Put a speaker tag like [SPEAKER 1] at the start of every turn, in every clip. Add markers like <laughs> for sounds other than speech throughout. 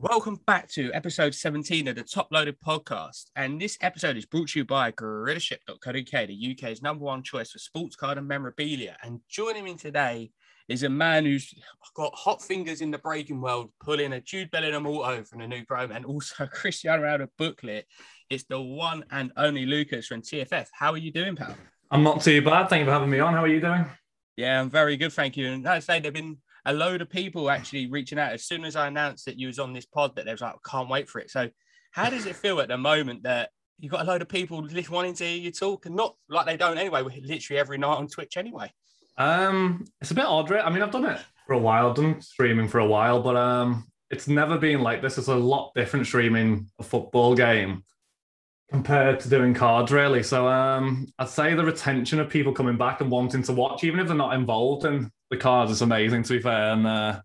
[SPEAKER 1] Welcome back to episode 17 of the Top Loaded podcast. And this episode is brought to you by Gorilaship.co.uk, the UK's number one choice for sports card and memorabilia. And joining me today is a man who's got hot fingers in the breaking world, pulling a Jude Bellingham auto from the new Chrome and also <laughs> Cristiano Ronaldo booklet. It's the one and only Lucas from TFF. How are you doing, pal?
[SPEAKER 2] I'm not too bad. Thank you for having me on. How are you doing?
[SPEAKER 1] Yeah, I'm very good, thank you. And I say they've been a load of people actually reaching out as soon as I announced that you was on this pod that they was like, can't wait for it. So how does it feel at the moment that you've got a load of people wanting to hear you talk and not like they don't anyway, we're literally every night on Twitch anyway?
[SPEAKER 2] Um, it's a bit odd, right? I mean, I've done it for a while, done streaming for a while, but um, it's never been like this. It's a lot different streaming a football game compared to doing cards, really. So um, I'd say the retention of people coming back and wanting to watch, even if they're not involved in the cards is amazing, to be fair. And uh,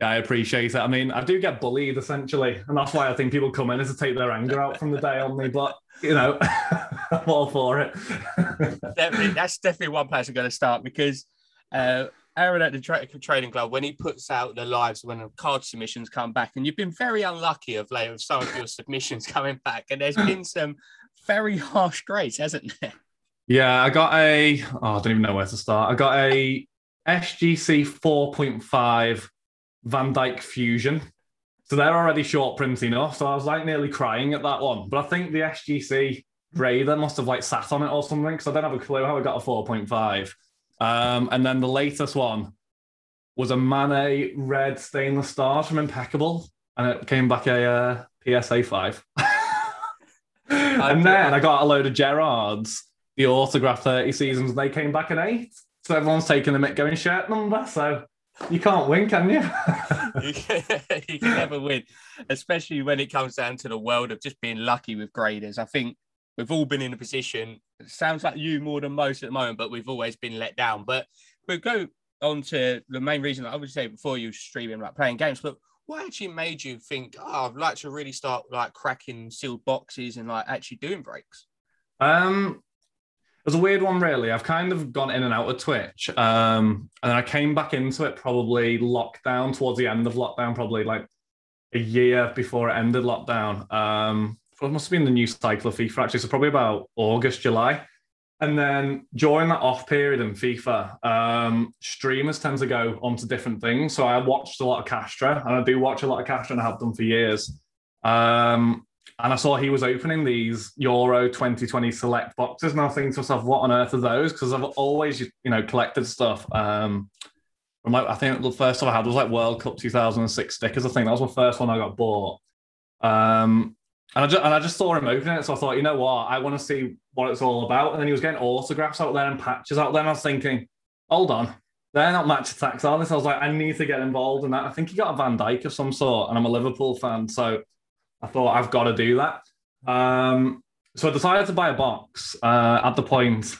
[SPEAKER 2] yeah, I appreciate it. I mean, I do get bullied essentially, and that's why I think people come in is to take their anger out from the day on me. But you know, <laughs> I'm all for it.
[SPEAKER 1] definitely, that's definitely one place I'm going to start because uh, Aaron at the tra- Trading Club, when he puts out the lives when the card submissions come back, and you've been very unlucky of late with some of your submissions <laughs> coming back, and there's been some very harsh grades, hasn't there?
[SPEAKER 2] Yeah, I got a. Oh, I don't even know where to start. I got a SGC 4.5 Van Dijk Fusion. So they're already short print enough. So I was like nearly crying at that one. But I think the SGC Raider must have like sat on it or something because I don't have a clue how I got a 4.5. Um, and then the latest one was a Mane red stainless stars from Impeccable. And it came back a uh, PSA 5. <laughs> and then I got a load of Gerrards, the autograph 30 seasons, and they came back an 8. So everyone's taking the Mick going shirt number. So you can't win, can you? <laughs>
[SPEAKER 1] you, can, <laughs> you can never win, especially when it comes down to the world of just being lucky with graders. I think we've all been in a position. sounds like you more than most at the moment, but we've always been let down. But we'll go on to the main reason I would say before you streaming, like playing games. But what actually made you think, oh, I'd like to really start like cracking sealed boxes and like actually doing breaks?
[SPEAKER 2] Um, was a weird one, really. I've kind of gone in and out of Twitch. Um, and I came back into it probably lockdown, towards the end of lockdown, probably like a year before it ended lockdown. Um, it must have been the new cycle of FIFA, actually. So probably about August, July. And then during that off period in FIFA, um, streamers tend to go onto different things. So I watched a lot of Castro, and I do watch a lot of Castro, and I have done for years. Um, and I saw he was opening these Euro 2020 select boxes, and I was thinking to myself, what on earth are those? Because I've always, you know, collected stuff. Um, from like I think the first one I had was like World Cup 2006 stickers. I think that was my first one I got bought. Um, and I just and I just saw him opening it, so I thought, you know what, I want to see what it's all about. And then he was getting autographs out there and patches out there. And I was thinking, hold on, they're not Match Attax, are they? So I was like, I need to get involved in that. I think he got a Van Dijk of some sort, and I'm a Liverpool fan, so I thought I've got to do that. Um, so I decided to buy a box. Uh, at the point,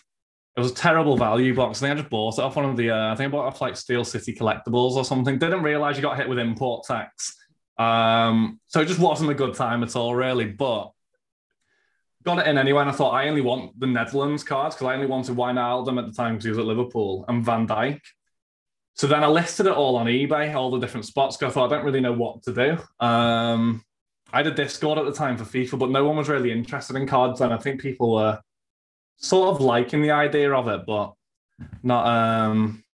[SPEAKER 2] it was a terrible value box. I think I just bought it off one of the. Uh, I think I bought it off like Steel City Collectibles or something. Didn't realize you got hit with import tax. Um, so it just wasn't a good time at all, really. But got it in anyway. And I thought I only want the Netherlands cards because I only wanted Wijnaldum at the time because he was at Liverpool and Van Dijk. So then I listed it all on eBay, all the different spots. Because I thought I don't really know what to do. Um, I had a Discord at the time for FIFA, but no one was really interested in cards, and I think people were sort of liking the idea of it, but not um,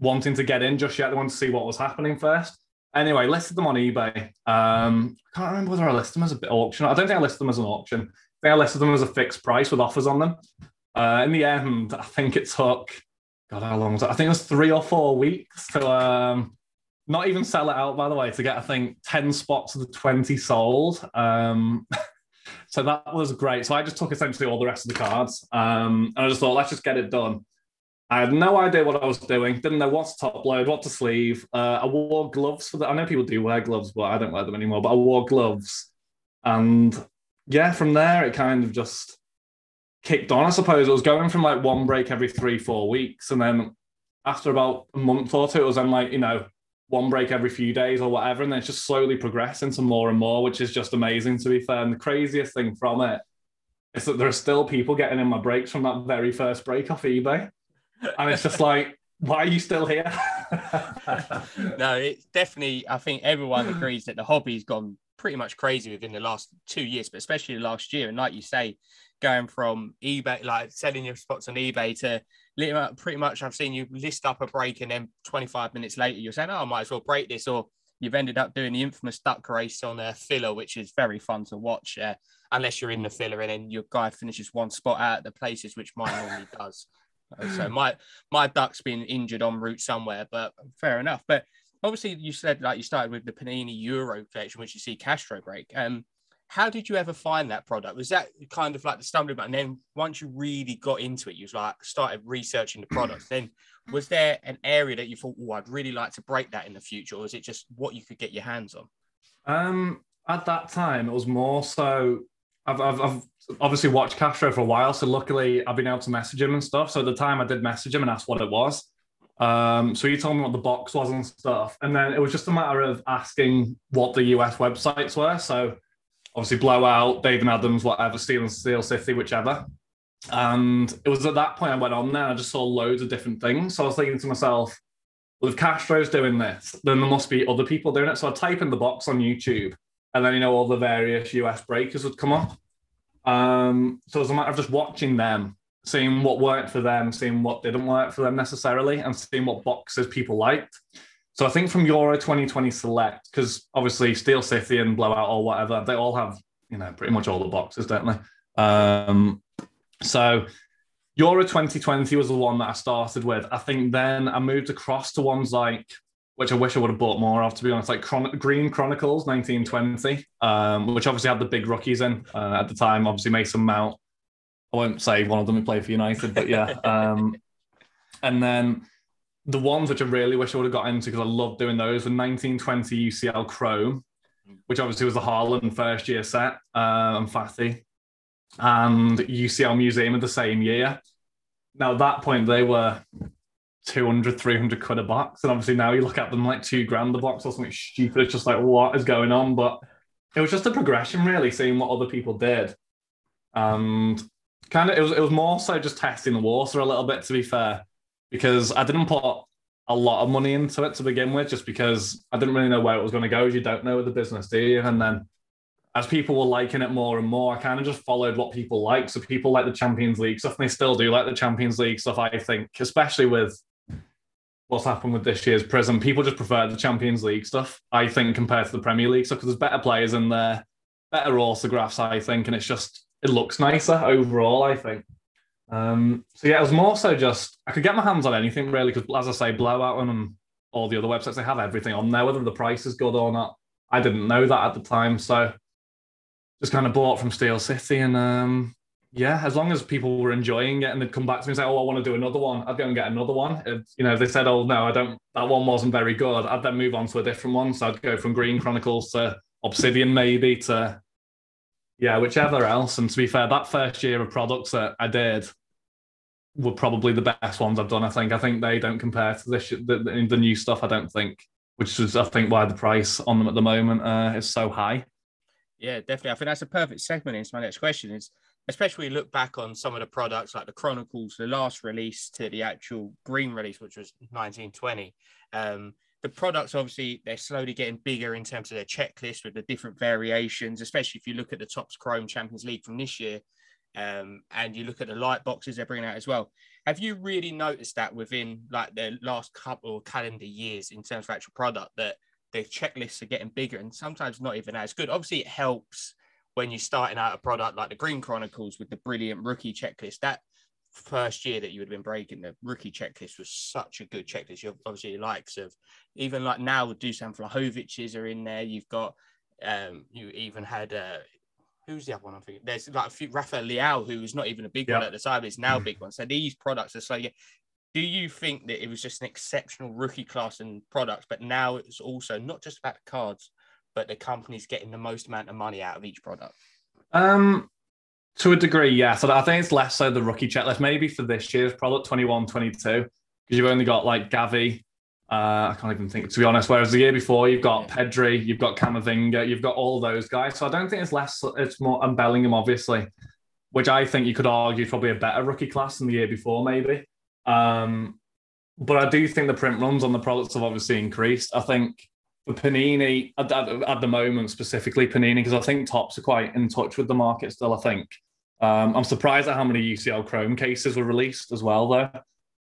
[SPEAKER 2] wanting to get in just yet. They wanted to see what was happening first. Anyway, listed them on eBay. Um, I can't remember whether I listed them as an auction. I don't think I listed them as an auction. I think I listed them as a fixed price with offers on them. Uh, in the end, I think it took God, how long was it? I think it was three or four weeks to um, not even sell it out, by the way, to get I think ten spots of the twenty sold. Um, <laughs> so that was great. So I just took essentially all the rest of the cards, um, and I just thought, let's just get it done. I had no idea what I was doing. Didn't know what to top load, what to sleeve. Uh, I wore gloves for that. I know people do wear gloves, but I don't wear them anymore. But I wore gloves, and yeah, from there it kind of just kicked on. I suppose it was going from like one break every three, four weeks, and then after about a month or two, it was then like you know one break every few days or whatever, and then it's just slowly progressing to more and more, which is just amazing to be fair. And the craziest thing from it is that there are still people getting in my breaks from that very first break off eBay, and it's just like, why are you still here? <laughs>
[SPEAKER 1] no, it's definitely. I think everyone agrees that the hobby's gone pretty much crazy within the last two years, but especially last year. And like you say, going from eBay, like selling your spots on eBay to pretty much, I've seen you list up a break and then 25 minutes later, you're saying, oh, I might as well break this. Or you've ended up doing the infamous duck race on a filler, which is very fun to watch, uh, unless you're in the filler and then your guy finishes one spot out at the places, which mine normally <laughs> does. So my my duck's been injured en route somewhere, but fair enough. But obviously, you said like you started with the Panini Euro collection, which you see Castro break. Um, how did you ever find that product? Was that kind of like the stumbling block? And then once you really got into it, you was like started researching the products. then was there an area that you thought, oh, I'd really like to break that in the future, or is it just what you could get your hands on?
[SPEAKER 2] Um, at that time, it was more so. I've, I've, I've obviously watched Castro for a while, so luckily I've been able to message him and stuff. So at the time, I did message him and ask what it was. Um, so he told me what the box was and stuff, and then it was just a matter of asking what the US websites were. So obviously Blowout, Dave & Adam's, whatever, Steel and Steel City, whichever. And it was at that point I went on there and I just saw loads of different things. So I was thinking to myself, well, if Castro's doing this, then there must be other people doing it. So I type in the box on YouTube and then, you know, all the various US breakers would come up. Um, so it was a matter of just watching them, seeing what worked for them, seeing what didn't work for them necessarily, and seeing what boxes people liked. So I think from Euro 2020 Select, because obviously Steel City and Blowout or whatever, they all have, you know, pretty much all the boxes, don't they? Um, so Euro 2020 was the one that I started with. I think then I moved across to ones like, which I wish I would have bought more of, to be honest, like Chron- Green Chronicles 1920, um, which obviously had the big rookies in uh, at the time. Obviously, Mason Mount. I won't say one of them who played for United, but yeah. <laughs> Um, and then the ones which I really wish I would have got into because I love doing those were 1920 UCL Chrome, which obviously was the Haaland first year set uh, and Fati, and UCL Museum of the same year. Now, at that point, they were 200, 300 quid a box. And obviously, now you look at them like two grand a box or something stupid. It's just like, what is going on? But it was just a progression, really, seeing what other people did. And kind of, it was, it was more so just testing the water a little bit, to be fair because I didn't put a lot of money into it to begin with, just because I didn't really know where it was going to go. You don't know with the business, do you? And then as people were liking it more and more, I kind of just followed what people like. So people like the Champions League stuff, and they still do like the Champions League stuff, I think, especially with what's happened with this year's Prizm. People just prefer the Champions League stuff, I think, compared to the Premier League stuff, because there's better players in there, better autographs, I think, and it's just, it looks nicer overall, I think. Um, so yeah, it was more so just I could get my hands on anything really because, as I say, Blowout and all the other websites they have everything on there, whether the price is good or not. I didn't know that at the time, so just kind of bought from Steel City, and um, yeah, as long as people were enjoying it and they'd come back to me and say, "Oh, I want to do another one," I'd go and get another one. If, you know, if they said, "Oh no, I don't," that one wasn't very good, I'd then move on to a different one. So I'd go from Green Chronicles to Obsidian, maybe to yeah, whichever else. And to be fair, that first year of products that I did were probably the best ones I've done. I think. I think they don't compare to this the, the, new stuff. I don't think, which is I think why the price on them at the moment uh, is so high.
[SPEAKER 1] Yeah, definitely. I think that's a perfect segment into my next question. Is especially look back on some of the products like the Chronicles, the last release to the actual green release, which was 1920. Um, the products obviously they're slowly getting bigger in terms of their checklist with the different variations, especially if you look at the Topps Chrome Champions League from this year, um, and you look at the light boxes they're bringing out as well. Have you really noticed that within like the last couple of calendar years in terms of actual product that the checklists are getting bigger and sometimes not even as good? Obviously, it helps when you're starting out a product like the Green Chronicles with the brilliant rookie checklist. That first year that you would have been breaking the rookie checklist was such a good checklist. You have obviously likes of even like now Dusan Vlahovic's are in there. You've got um you even had uh who's the other one I'm thinking? There's like a few Rafael Leao, who was not even a big one at the time, is now a big one. So these products are so yeah. Do you think that it was just an exceptional rookie class and products, but now it's also not just about the cards, but the company's getting the most amount of money out of each product?
[SPEAKER 2] Um, to a degree, yeah. So I think it's less so the rookie checklist, maybe for this year's product 21 22, because you've only got like Gavi. Uh, I can't even think, to be honest. Whereas the year before, you've got. Pedri, you've got Camavinga, you've got all those guys. So I don't think it's less, it's more, and Bellingham, obviously, which I think you could argue is probably a better rookie class than the year before, maybe. Um, but I do think the print runs on the products have obviously increased. I think for Panini at, at, at the moment, specifically Panini, because I think Topps are quite in touch with the market still. I think um, I'm surprised at how many UCL Chrome cases were released as well, though.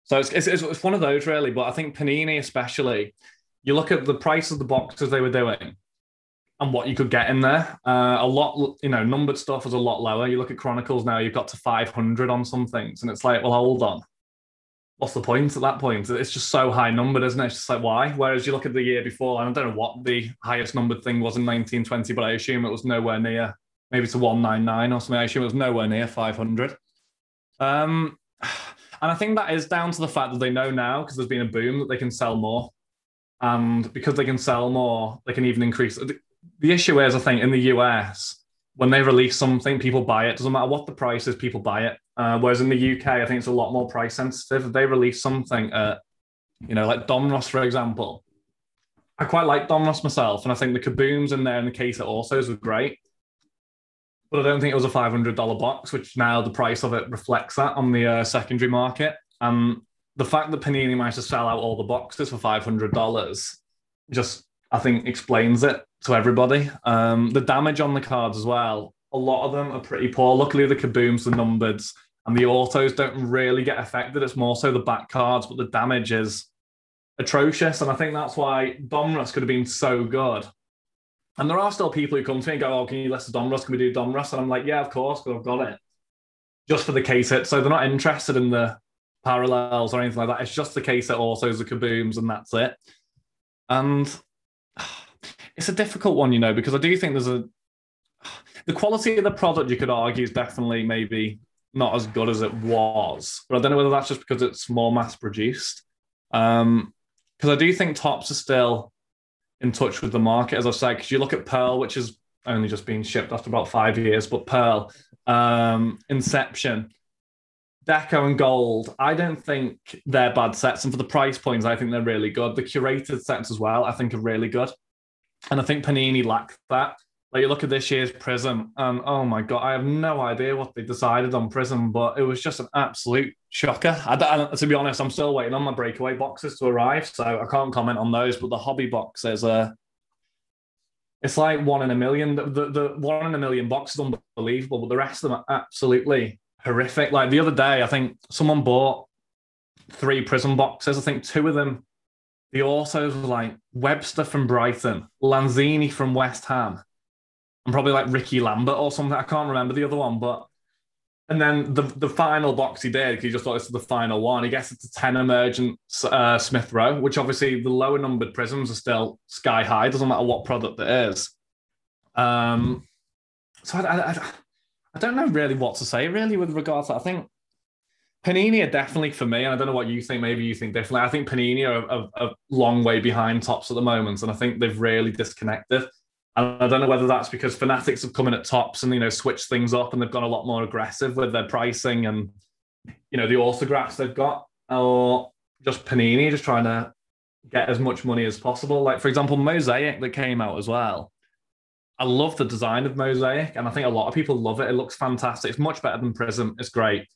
[SPEAKER 2] So it's, it's, it's one of those really, but I think Panini especially. You look at the price of the boxes they were doing, and what you could get in there. Uh, a lot, you know, numbered stuff is a lot lower. You look at Chronicles now, you've got to 500 on some things, and it's like, well, hold on. What's the point at that point? It's just so high numbered, isn't it? It's just like, why? Whereas you look at the year before, and I don't know what the highest numbered thing was in 1920, but I assume it was nowhere near, maybe to 199 or something. I assume it was nowhere near 500. Um, and I think that is down to the fact that they know now, because there's been a boom, that they can sell more. And because they can sell more, they can even increase the issue is, I think, in the US, when they release something, people buy it. Doesn't matter what the price is, people buy it. Uh, whereas in the UK, I think it's a lot more price sensitive. If they release something, at, you know, like Donruss, for example, I quite like Donruss myself, and I think the kabooms in there in the case of also were great. But I don't think it was a $500 box, which now the price of it reflects that on the uh, secondary market. And the fact that Panini managed to sell out all the boxes for $500 just, I think, explains it to everybody. Um, the damage on the cards as well, a lot of them are pretty poor. Luckily, the kabooms, the numbered, and the autos don't really get affected. It's more so the back cards, but the damage is atrocious. And I think that's why Donruss could have been so good. And there are still people who come to me and go, Oh, can you list the Donruss? Can we do Donruss? And I'm like, Yeah, of course, because I've got it. Just for the case hit. So they're not interested in the parallels or anything like that. It's just the case hit autos, the kabooms, and that's it. And <sighs> it's a difficult one, you know, because I do think there's a <sighs> the quality of the product you could argue is definitely maybe not as good as it was, but I don't know whether that's just because it's more mass produced. Um, because I do think Topps are still in touch with the market, as I said. Because you look at Pearl, which is only just being shipped after about five years, but Pearl, um, Inception, Deco and Gold, I don't think they're bad sets. And for the price points, I think they're really good. The curated sets as well, I think are really good. And I think Panini lacked that. Like you look at this year's Prizm, and oh my god, I have no idea what they decided on Prizm, but it was just an absolute shocker. I, I, to be honest, I'm still waiting on my breakaway boxes to arrive, so I can't comment on those. But the hobby box boxes are. It's like one in a million. The, the, the one in a million box is unbelievable, but the rest of them are absolutely horrific. Like the other day, I think someone bought three Prizm boxes. I think two of them the autos were like Webster from Brighton, Lanzini from West Ham, and probably like Ricky Lambert or something. I can't remember the other one, but and then the the final box he did, he just thought this was the final one. He gets it to 10 emergent uh, Smith Row, which obviously the lower numbered prisms are still sky high, doesn't matter what product it is. Um, so I, I, I don't know really what to say really with regards to I think Panini are definitely for me, and I don't know what you think. Maybe you think differently. I think Panini are a, a, long way behind Topps at the moment, and I think they've really disconnected. And I don't know whether that's because Fanatics have come in at Topps and you know switched things up, and they've gone a lot more aggressive with their pricing and you know the autographs they've got, or just Panini just trying to get as much money as possible. Like for example, Mosaic that came out as well. I love the design of Mosaic, and I think a lot of people love it. It looks fantastic. It's much better than Prizm. It's great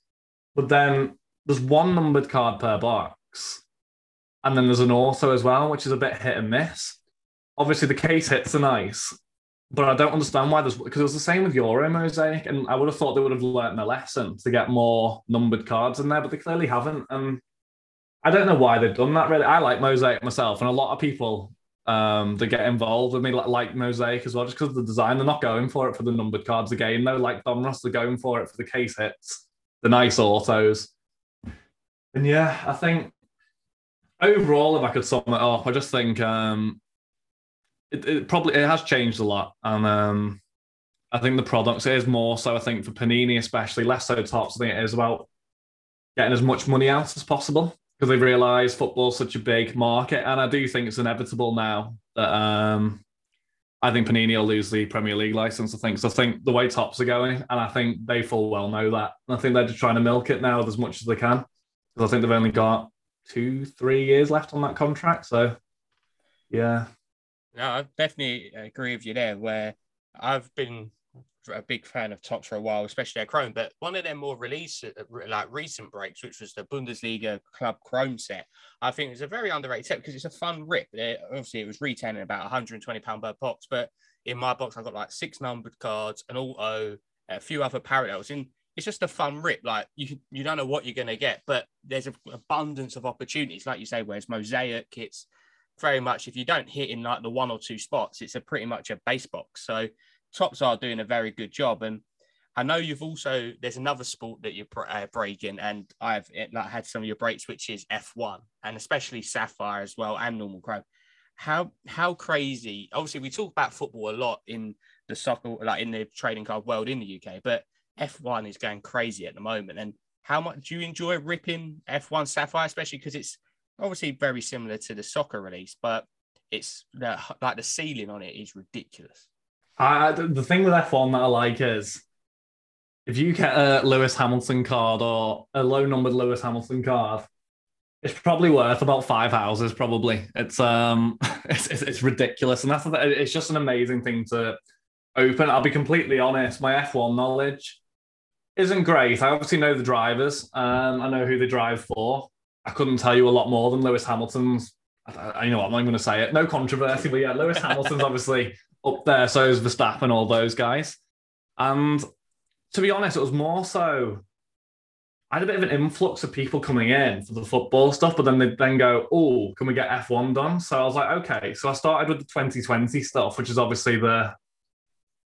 [SPEAKER 2] but then there's one numbered card per box. And then there's an auto as well, which is a bit hit and miss. Obviously, the case hits are nice, but I don't understand why there's because it was the same with Euro Mosaic, and I would have thought they would have learned their lesson to get more numbered cards in there, but they clearly haven't. And I don't know why they've done that. Really, I like Mosaic myself, and a lot of people um, that get involved with me like, like Mosaic as well, just because of the design. They're not going for it for the numbered cards again, though. Like Donruss, they're going for it for the case hits the nice autos. And yeah, I think overall, if I could sum it up, I just think um, it, it, probably it has changed a lot, and um, I think the products is more so. I think for Panini, especially less so Topps. I think it is about getting as much money out as possible because they realise football's such a big market, and I do think it's inevitable now that um, I think Panini will lose the Premier League license. I think so. I think the way Topps are going, and I think they full well know that. And I think they're just trying to milk it now as much as they can because I think they've only got two, three years left on that contract. So, yeah.
[SPEAKER 1] No, I definitely agree with you there. Where I've been a big fan of Topps for a while, especially their Chrome. But one of their more release, uh, like recent breaks, which was the Bundesliga Club Chrome set, I think it's a very underrated set because it's a fun rip. It, obviously, it was retailing about 120 pound per box, but in my box, I've got like six numbered cards, an auto, a few other parallels, and it's just a fun rip. Like you, you don't know what you're going to get, but there's an abundance of opportunities, like you say. Whereas mosaic, it's very much if you don't hit in like the one or two spots, it's a pretty much a base box. So Topps are doing a very good job. And I know you've also there's another sport that you're uh, breaking, and I've like, had some of your breaks, which is F1, and especially Sapphire as well, and normal Chrome. How how crazy? Obviously, we talk about football a lot in the soccer, like in the trading card world in the UK, but F1 is going crazy at the moment. And how much do you enjoy ripping F1 Sapphire, especially because it's obviously very similar to the soccer release, but it's the, like the ceiling on it is ridiculous.
[SPEAKER 2] The thing with F1 that I like is if you get a Lewis Hamilton card or a low numbered Lewis Hamilton card, it's probably worth about five houses. Probably it's um <laughs> it's, it's, it's ridiculous, and that's it's just an amazing thing to open. I'll be completely honest, my F1 knowledge isn't great. I obviously know the drivers. Um, I know who they drive for. I couldn't tell you a lot more than Lewis Hamilton's. I, I know what I'm not going to say it. No controversy, but yeah, Lewis Hamilton's <laughs> obviously up there. So is Verstappen, all those guys. And to be honest, it was more so. I had a bit of an influx of people coming in for the football stuff, but then they then go, "Oh, can we get F1 done?" So I was like, "Okay." So I started with the 2020 stuff, which is obviously the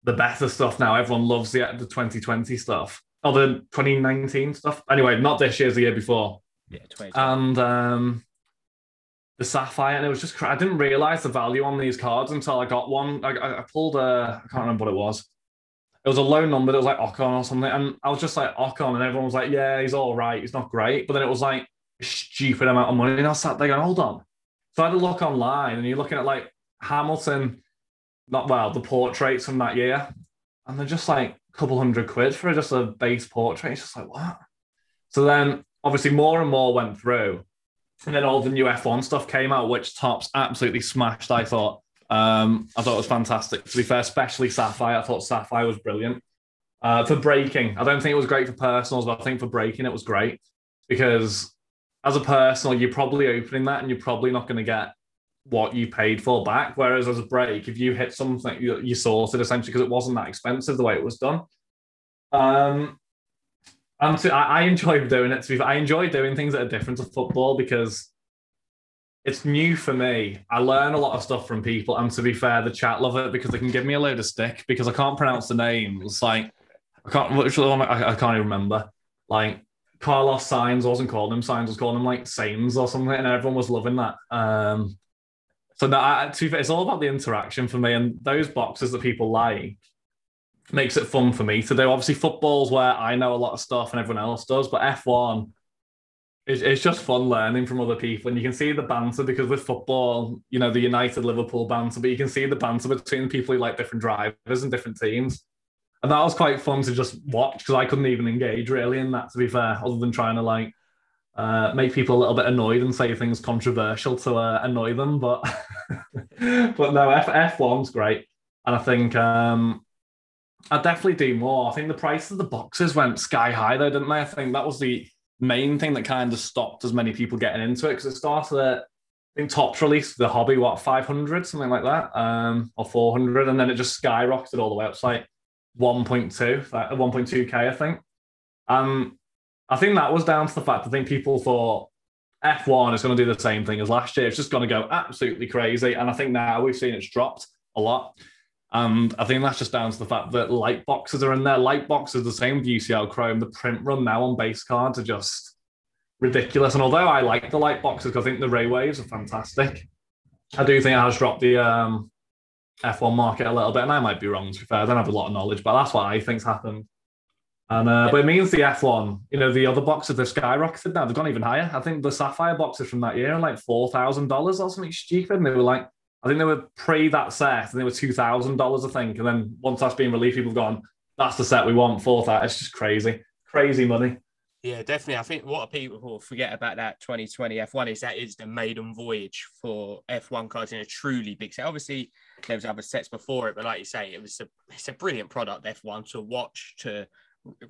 [SPEAKER 2] the better stuff now. Everyone loves the the 2020 stuff. Oh, the 2019 stuff. Anyway, not this year's the year before.
[SPEAKER 1] Yeah,
[SPEAKER 2] And um, the sapphire, and it was just I didn't realize the value on these cards until I got one. I, I pulled a I can't remember what it was. It was a low number. It was like Ocon or something, and I was just like Ocon, and everyone was like, "Yeah, he's all right. He's not great." But then it was like a stupid amount of money, and I sat there going, "Hold on." So I had to look online, and you're looking at like Hamilton, not well, the portraits from that year, and they're just like a couple hundred quid for just a base portrait. It's just like what? So then obviously more and more went through. And then all the new F1 stuff came out, which Topps absolutely smashed, I thought. Um, I thought it was fantastic. To be fair, especially Sapphire. I thought Sapphire was brilliant. Uh, for breaking, I don't think it was great for personals, but I think for breaking it was great because as a personal, you're probably opening that and you're probably not going to get what you paid for back. Whereas as a break, if you hit something, you, you sorted essentially because it wasn't that expensive the way it was done. Um, and to, I, I enjoy doing it. To be, fair. I enjoy doing things that are different to football because it's new for me. I learn a lot of stuff from people, and to be fair, the chat love it because they can give me a load of stick because I can't pronounce the names. Like I can't, which one I, I can't even remember. Like Carlos Sainz wasn't calling him Signs, was calling him like Sains or something, and everyone was loving that. Um, so that to be fair, it's all about the interaction for me, and those boxes that people like makes it fun for me to do. Obviously, football's where I know a lot of stuff and everyone else does, but F1 it's, it's just fun learning from other people. And you can see the banter because with football, you know, the United Liverpool banter, but you can see the banter between people who like different drivers and different teams. And that was quite fun to just watch because I couldn't even engage really in that, to be fair, other than trying to like uh, make people a little bit annoyed and say things controversial to uh, annoy them. But <laughs> but no, F F1's great. And I think um, I'd definitely do more. I think the price of the boxes went sky high though, didn't they? I think that was the main thing that kind of stopped as many people getting into it because it started at I think Topps released the hobby what 500 something like that um or 400 and then it just skyrocketed all the way up to like 1.2 1.2k I think um I think that was down to the fact I think people thought F1 is going to do the same thing as last year it's just going to go absolutely crazy and I think now we've seen it's dropped a lot and I think that's just down to the fact that light boxes are in there. Light boxes, the same with UCL Chrome. The print run now on base cards are just ridiculous. And although I like the light boxes, I think the ray waves are fantastic. I do think it has dropped the um, F1 market a little bit, and I might be wrong. To be fair, I don't have a lot of knowledge, but that's what I think's happened. And uh, but it means the F1, you know, the other boxes they've skyrocketed now. They've gone even higher. I think the Sapphire boxes from that year are like four thousand dollars or something stupid. And they were like I think they were pre that set, and they were two thousand dollars, I think. And then once that's been released, people have gone, "That's the set we want." For that, it's just crazy, crazy money.
[SPEAKER 1] Yeah, definitely. I think what people forget about that 2020 F1 is that is the maiden voyage for F1 cars in a truly big set. Obviously, there was other sets before it, but like you say, it was a it's a brilliant product F1 to watch to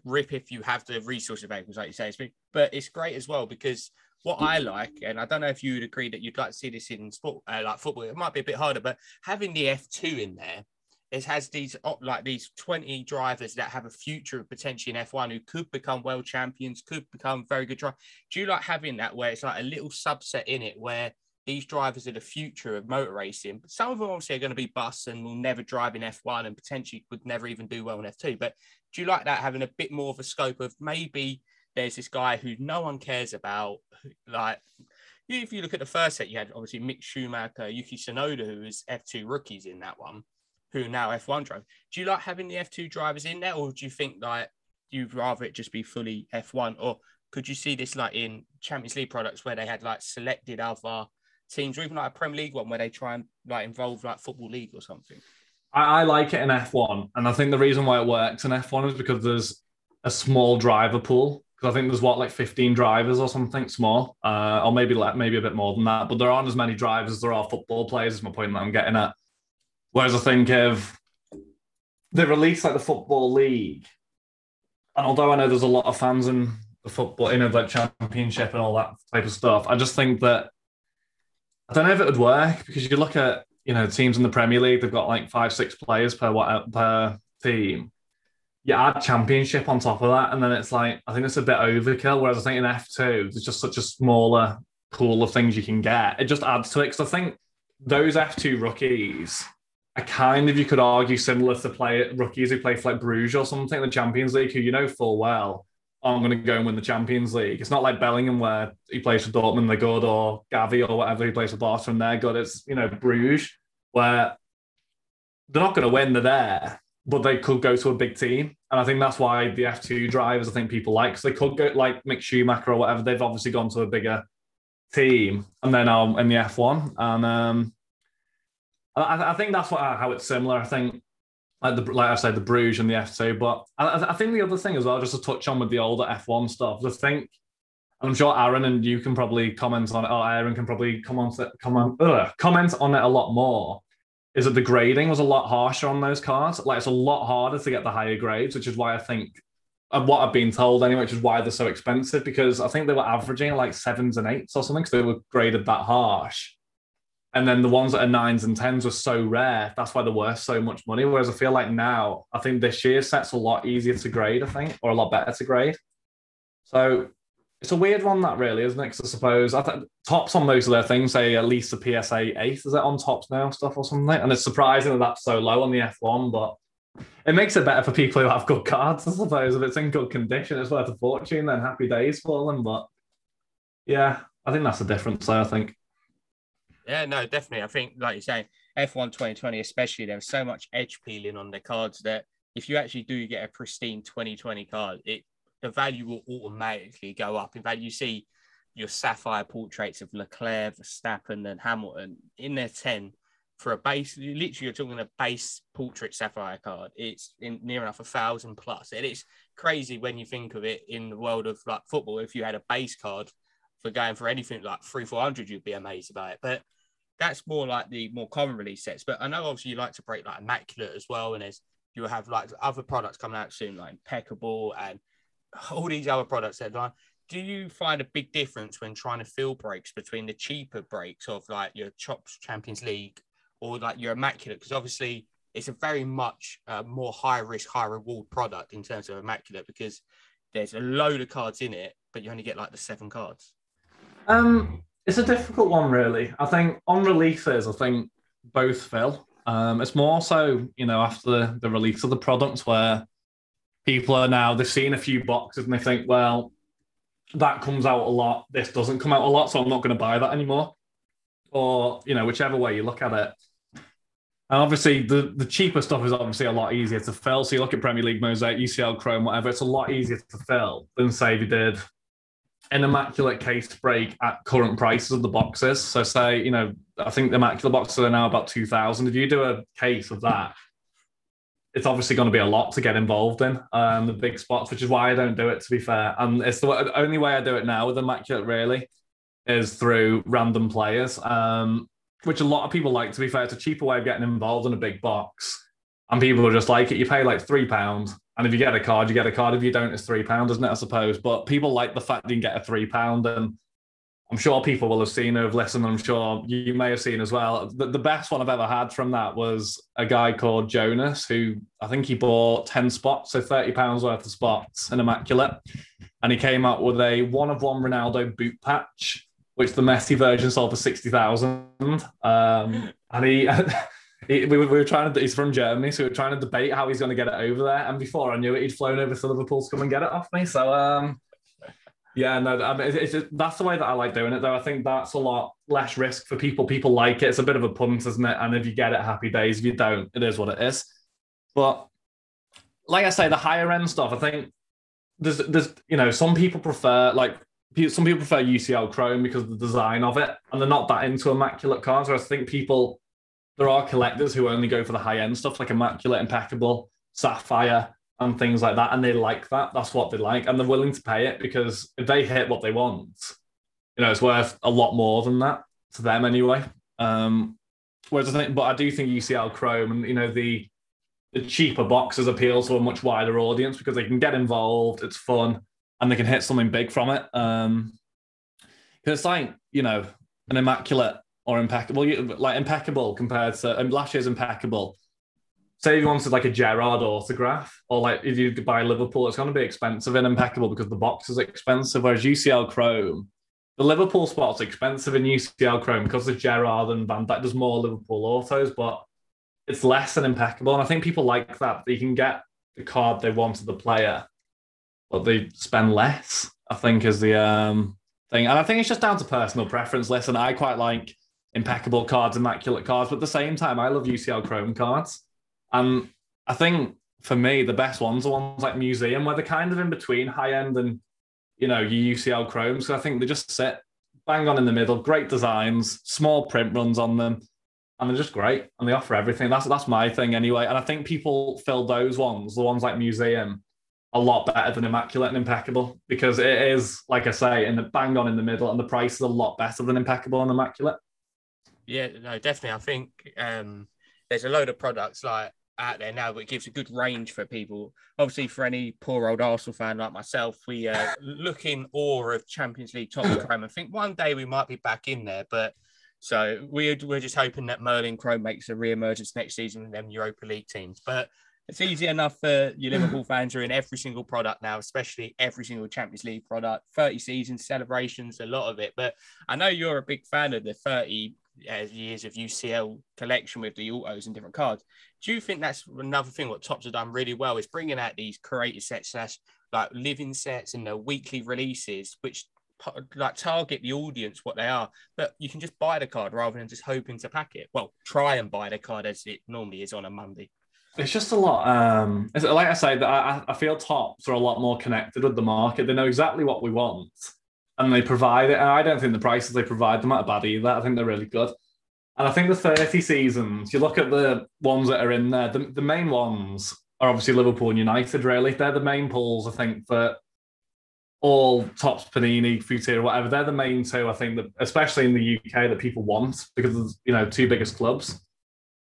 [SPEAKER 1] rip if you have the resources available, like you say. But it's great as well because what I like, and I don't know if you would agree that you'd like to see this in sport, uh, like football, it might be a bit harder, but having the F2 in there, it has these like these 20 drivers that have a future of potentially in F1 who could become world champions, could become very good drivers. Do you like having that where it's like a little subset in it where these drivers are the future of motor racing. But some of them obviously are going to be busts and will never drive in F1 and potentially would never even do well in F2. But do you like that having a bit more of a scope of maybe there's this guy who no one cares about, like if you look at the first set, you had obviously Mick Schumacher, Yuki Tsunoda, who is F2 rookies in that one, who now F1 drive. Do you like having the F2 drivers in there, or do you think like you'd rather it just be fully F1? Or could you see this like in Champions League products where they had like selected other teams, or even like a Premier League one where they try and like involve like football league or something?
[SPEAKER 2] I, I like it in F1, and I think the reason why it works in F1 is because there's a small driver pool because I think there's what like 15 drivers or something small, uh, or maybe like maybe a bit more than that. But there aren't as many drivers as there are football players. Is my point that I'm getting at. Whereas I think if they release like the football league, and although I know there's a lot of fans in the football, in the like championship and all that type of stuff, I just think that I don't know if it would work because you look at you know teams in the Premier League, they've got like five six players per what per team you add championship on top of that, and then it's like I think it's a bit overkill. Whereas I think in F two, there's just such a smaller pool of things you can get. It just adds to it because I think those F two rookies are kind of you could argue similar to play rookies who play for like Bruges or something in the Champions League, who you know full well I'm going to go and win the Champions League. It's not like Bellingham where he plays for Dortmund, they're good, or Gavi or whatever he plays for Barca and they're good. It's you know Bruges where they're not going to win. They're there but they could go to a big team. And I think that's why the F2 drivers, I think people like, because they could go like Mick Schumacher or whatever. They've obviously gone to a bigger team and then um, in the F1. And um, I, I think that's what, how it's similar. I think, like the like I said, the Bruges and the F2. But I, I think the other thing as well, just to touch on with the older F1 stuff, I think, I'm sure Aaron and you can probably comment on it, or Aaron can probably comment, comment, ugh, comment on it a lot more is that the grading was a lot harsher on those cars. Like it's a lot harder to get the higher grades, which is why I think and what I've been told anyway, which is why they're so expensive because I think they were averaging like sevens and eights or something because they were graded that harsh. And then the ones that are nines and tens were so rare. That's why they're worth so much money. Whereas I feel like now, I think this year set's a lot easier to grade, I think, or a lot better to grade. So it's a weird one, that really, isn't it? Because I suppose I th- Topps on most of their things say at least the PSA eight. Is it on Topps now, stuff or something? And it's surprising that that's so low on the F1, but it makes it better for people who have good cards, I suppose. If it's in good condition, it's worth a fortune, then happy days for them. But yeah, I think that's the difference there, I think.
[SPEAKER 1] Yeah, no, definitely. I think, like you're saying, F1 2020, especially, there's so much edge peeling on the cards that if you actually do get a pristine 2020 card, it the value will automatically go up. In fact, you see your sapphire portraits of Leclerc, Verstappen, and Hamilton in their 10 for a base. Literally, you're talking a base portrait sapphire card. It's in near enough a thousand plus. It is crazy when you think of it in the world of like football. If you had a base card for going for anything like three, four hundred, you'd be amazed about it. But that's more like the more common release sets. But I know obviously you like to break like immaculate as well, and there's you'll have like other products coming out soon, like impeccable and all these other products that are do you find a big difference when trying to fill breaks between the cheaper breaks of like your Chops Champions League or like your Immaculate? Because obviously it's a very much uh, more high risk, high reward product in terms of Immaculate because there's a load of cards in it, but you only get like the seven cards.
[SPEAKER 2] Um, it's a difficult one, really. I think on releases, I think both fill. Um, it's more so, you know, after the, the release of the products where people are now they've seen a few boxes and they think, well, that comes out a lot. This doesn't come out a lot, so I'm not going to buy that anymore. Or you know, whichever way you look at it. And obviously, the, the cheaper stuff is obviously a lot easier to fill. So you look at Premier League Mosaic, UCL Chrome, whatever. It's a lot easier to fill than say you did an immaculate case break at current prices of the boxes. So say you know, I think the immaculate boxes are now about two thousand. If you do a case of that, it's obviously going to be a lot to get involved in um, the big spots, which is why I don't do it. To be fair, and it's the only way I do it now with Immaculate really is through random players. Um, which a lot of people like. To be fair, it's a cheaper way of getting involved in a big box, and people just like it. You pay like three pound, and if you get a card, you get a card. If you don't, it's three pound, isn't it? I suppose. But people like the fact you can get a three pound, and I'm sure people will have seen or have listened. I'm sure you may have seen as well. The, the best one I've ever had from that was a guy called Jonas, who I think he bought 10 spots, so 30 pounds worth of spots, an immaculate. And he came up with a one of one Ronaldo boot patch, which the Messi version sold for 60,000. Um, and he, <laughs> he we, were, we were trying to, he's from Germany, so we were trying to debate how he's going to get it over there. And before I knew it, he'd flown over to Liverpool to come and get it off me. So, um, yeah, no, I mean, it's, just, that's the way that I like doing it, though. I think that's a lot less risk for people. People like it. It's a bit of a punt, isn't it? And if you get it, happy days. If you don't, it is what it is. But like I say, the higher end stuff, I think there's, there's, you know, some people prefer like some people prefer UCL Chrome because of the design of it, and they're not that into immaculate cards. Whereas I think people, there are collectors who only go for the high end stuff like immaculate, impeccable, sapphire and things like that. And they like that. That's what they like. And they're willing to pay it because if they hit what they want, you know, it's worth a lot more than that to them anyway. Um, whereas I think, but I do think UCL Chrome and, you know, the, the cheaper boxes appeal to a much wider audience because they can get involved, it's fun, and they can hit something big from it. Um, because it's like, you know, an immaculate or impeccable, like impeccable compared to, and last year's impeccable say if you wanted like a Gerrard autograph, or like if you buy Liverpool, it's going to be expensive and impeccable because the box is expensive. Whereas UCL Chrome, the Liverpool spot's expensive in UCL Chrome because the Gerrard and Van Dijk does more Liverpool autos, but it's less than impeccable. And I think people like that. They can get the card they want of the player, but they spend less. I think is the um, thing, and I think it's just down to personal preference. Listen, I quite like impeccable cards, immaculate cards, but at the same time, I love UCL Chrome cards. And I think for me, the best ones are ones like Museum, where they're kind of in between high end and you know UCL Chromes. So I think they just sit bang on in the middle. Great designs, small print runs on them, and they're just great. And they offer everything. That's that's my thing anyway. And I think people fill those ones, the ones like Museum, a lot better than Immaculate and Impeccable because it is, like I say, in the bang on in the middle, and the price is a lot better than Impeccable and Immaculate.
[SPEAKER 1] Yeah, no, definitely. I think um, there's a load of products like out there now, but it gives a good range for people. Obviously, for any poor old Arsenal fan like myself, we uh, <laughs> look in awe of Champions League top Chrome. I think one day we might be back in there, but so we're, we're just hoping that Merlin Chrome makes a re-emergence next season in them Europa League teams. But it's easy enough for your Liverpool <laughs> fans who are in every single product now, especially every single Champions League product, 30 seasons, celebrations, a lot of it. But I know you're a big fan of the 30 uh, years of UCL collection with the autos and different cards. Do you think that's another thing what Topps have done really well is bringing out these creator sets slash like living sets and the weekly releases, which like target the audience what they are, but you can just buy the card rather than just hoping to pack it. Well, try and buy the card as it normally is on a Monday.
[SPEAKER 2] It's just a lot. Um, like I say, that I, I feel Topps are a lot more connected with the market. They know exactly what we want, and they provide it. And I don't think the prices they provide them are bad either. I think they're really good. And I think the 30 seasons, you look at the ones that are in there, the, the main ones are obviously Liverpool and United, really. They're the main pulls, I think, for all Topps, Panini, Futera, whatever. They're the main two, I think, that especially in the UK, that people want because of, you know, two biggest clubs.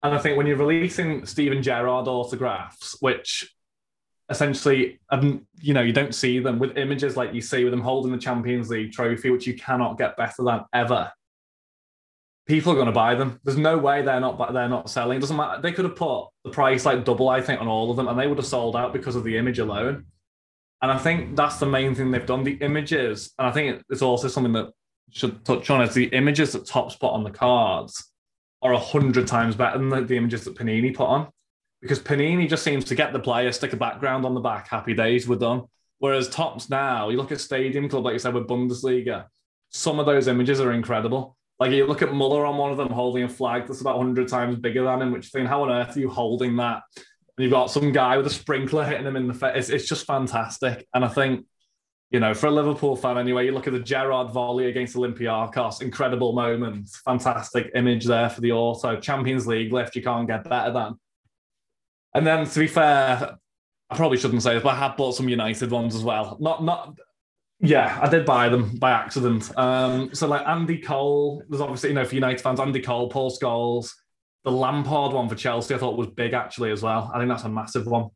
[SPEAKER 2] And I think when you're releasing Steven Gerrard autographs, which essentially, um, you know, you don't see them with images like you see with them holding the Champions League trophy, which you cannot get better than ever people are going to buy them. There's no way they're not they're not selling. It doesn't matter. They could have put the price like double, I think, on all of them, and they would have sold out because of the image alone. And I think that's the main thing they've done. The images, and I think it's also something that should touch on is the images that Top Spot on the cards are a hundred times better than the, the images that Panini put on. Because Panini just seems to get the player, stick a background on the back, happy days, we're done. Whereas Topps now, you look at Stadium Club, like you said, with Bundesliga, some of those images are incredible. Like you look at Muller on one of them holding a flag that's about 100 times bigger than him, which you think, how on earth are you holding that? And you've got some guy with a sprinkler hitting him in the face. It's, it's just fantastic. And I think, you know, for a Liverpool fan anyway, you look at the Gerrard volley against Olympiacos, incredible moment, fantastic image there for the auto. Champions League lift, you can't get better than. And then to be fair, I probably shouldn't say this, but I have bought some United ones as well. Not not Yeah, I did buy them by accident. Um, so like Andy Cole, there's obviously you know for United fans, Andy Cole, Paul Scholes, the Lampard one for Chelsea, I thought was big actually as well. I think that's a massive one,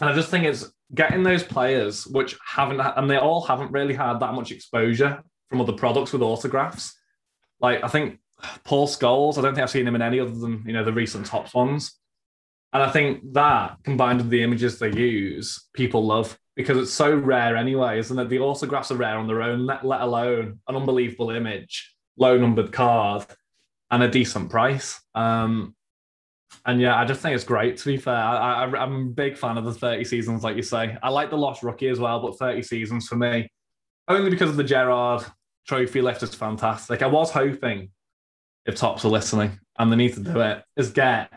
[SPEAKER 2] and I just think it's getting those players which haven't and they all haven't really had that much exposure from other products with autographs. Like I think Paul Scholes, I don't think I've seen him in any other than you know the recent Topps ones. And I think that combined with the images they use, people love because it's so rare anyway, isn't it? The autographs are rare on their own, let, alone an unbelievable image, low numbered card, and a decent price. Um, and yeah, I just think it's great. To be fair, I, I'm a big fan of the 30 seasons, like you say. I like the Lost Rookie as well, but 30 seasons for me, only because of the Gerrard trophy lift is fantastic. I was hoping if Topps are listening and they need to do it, is get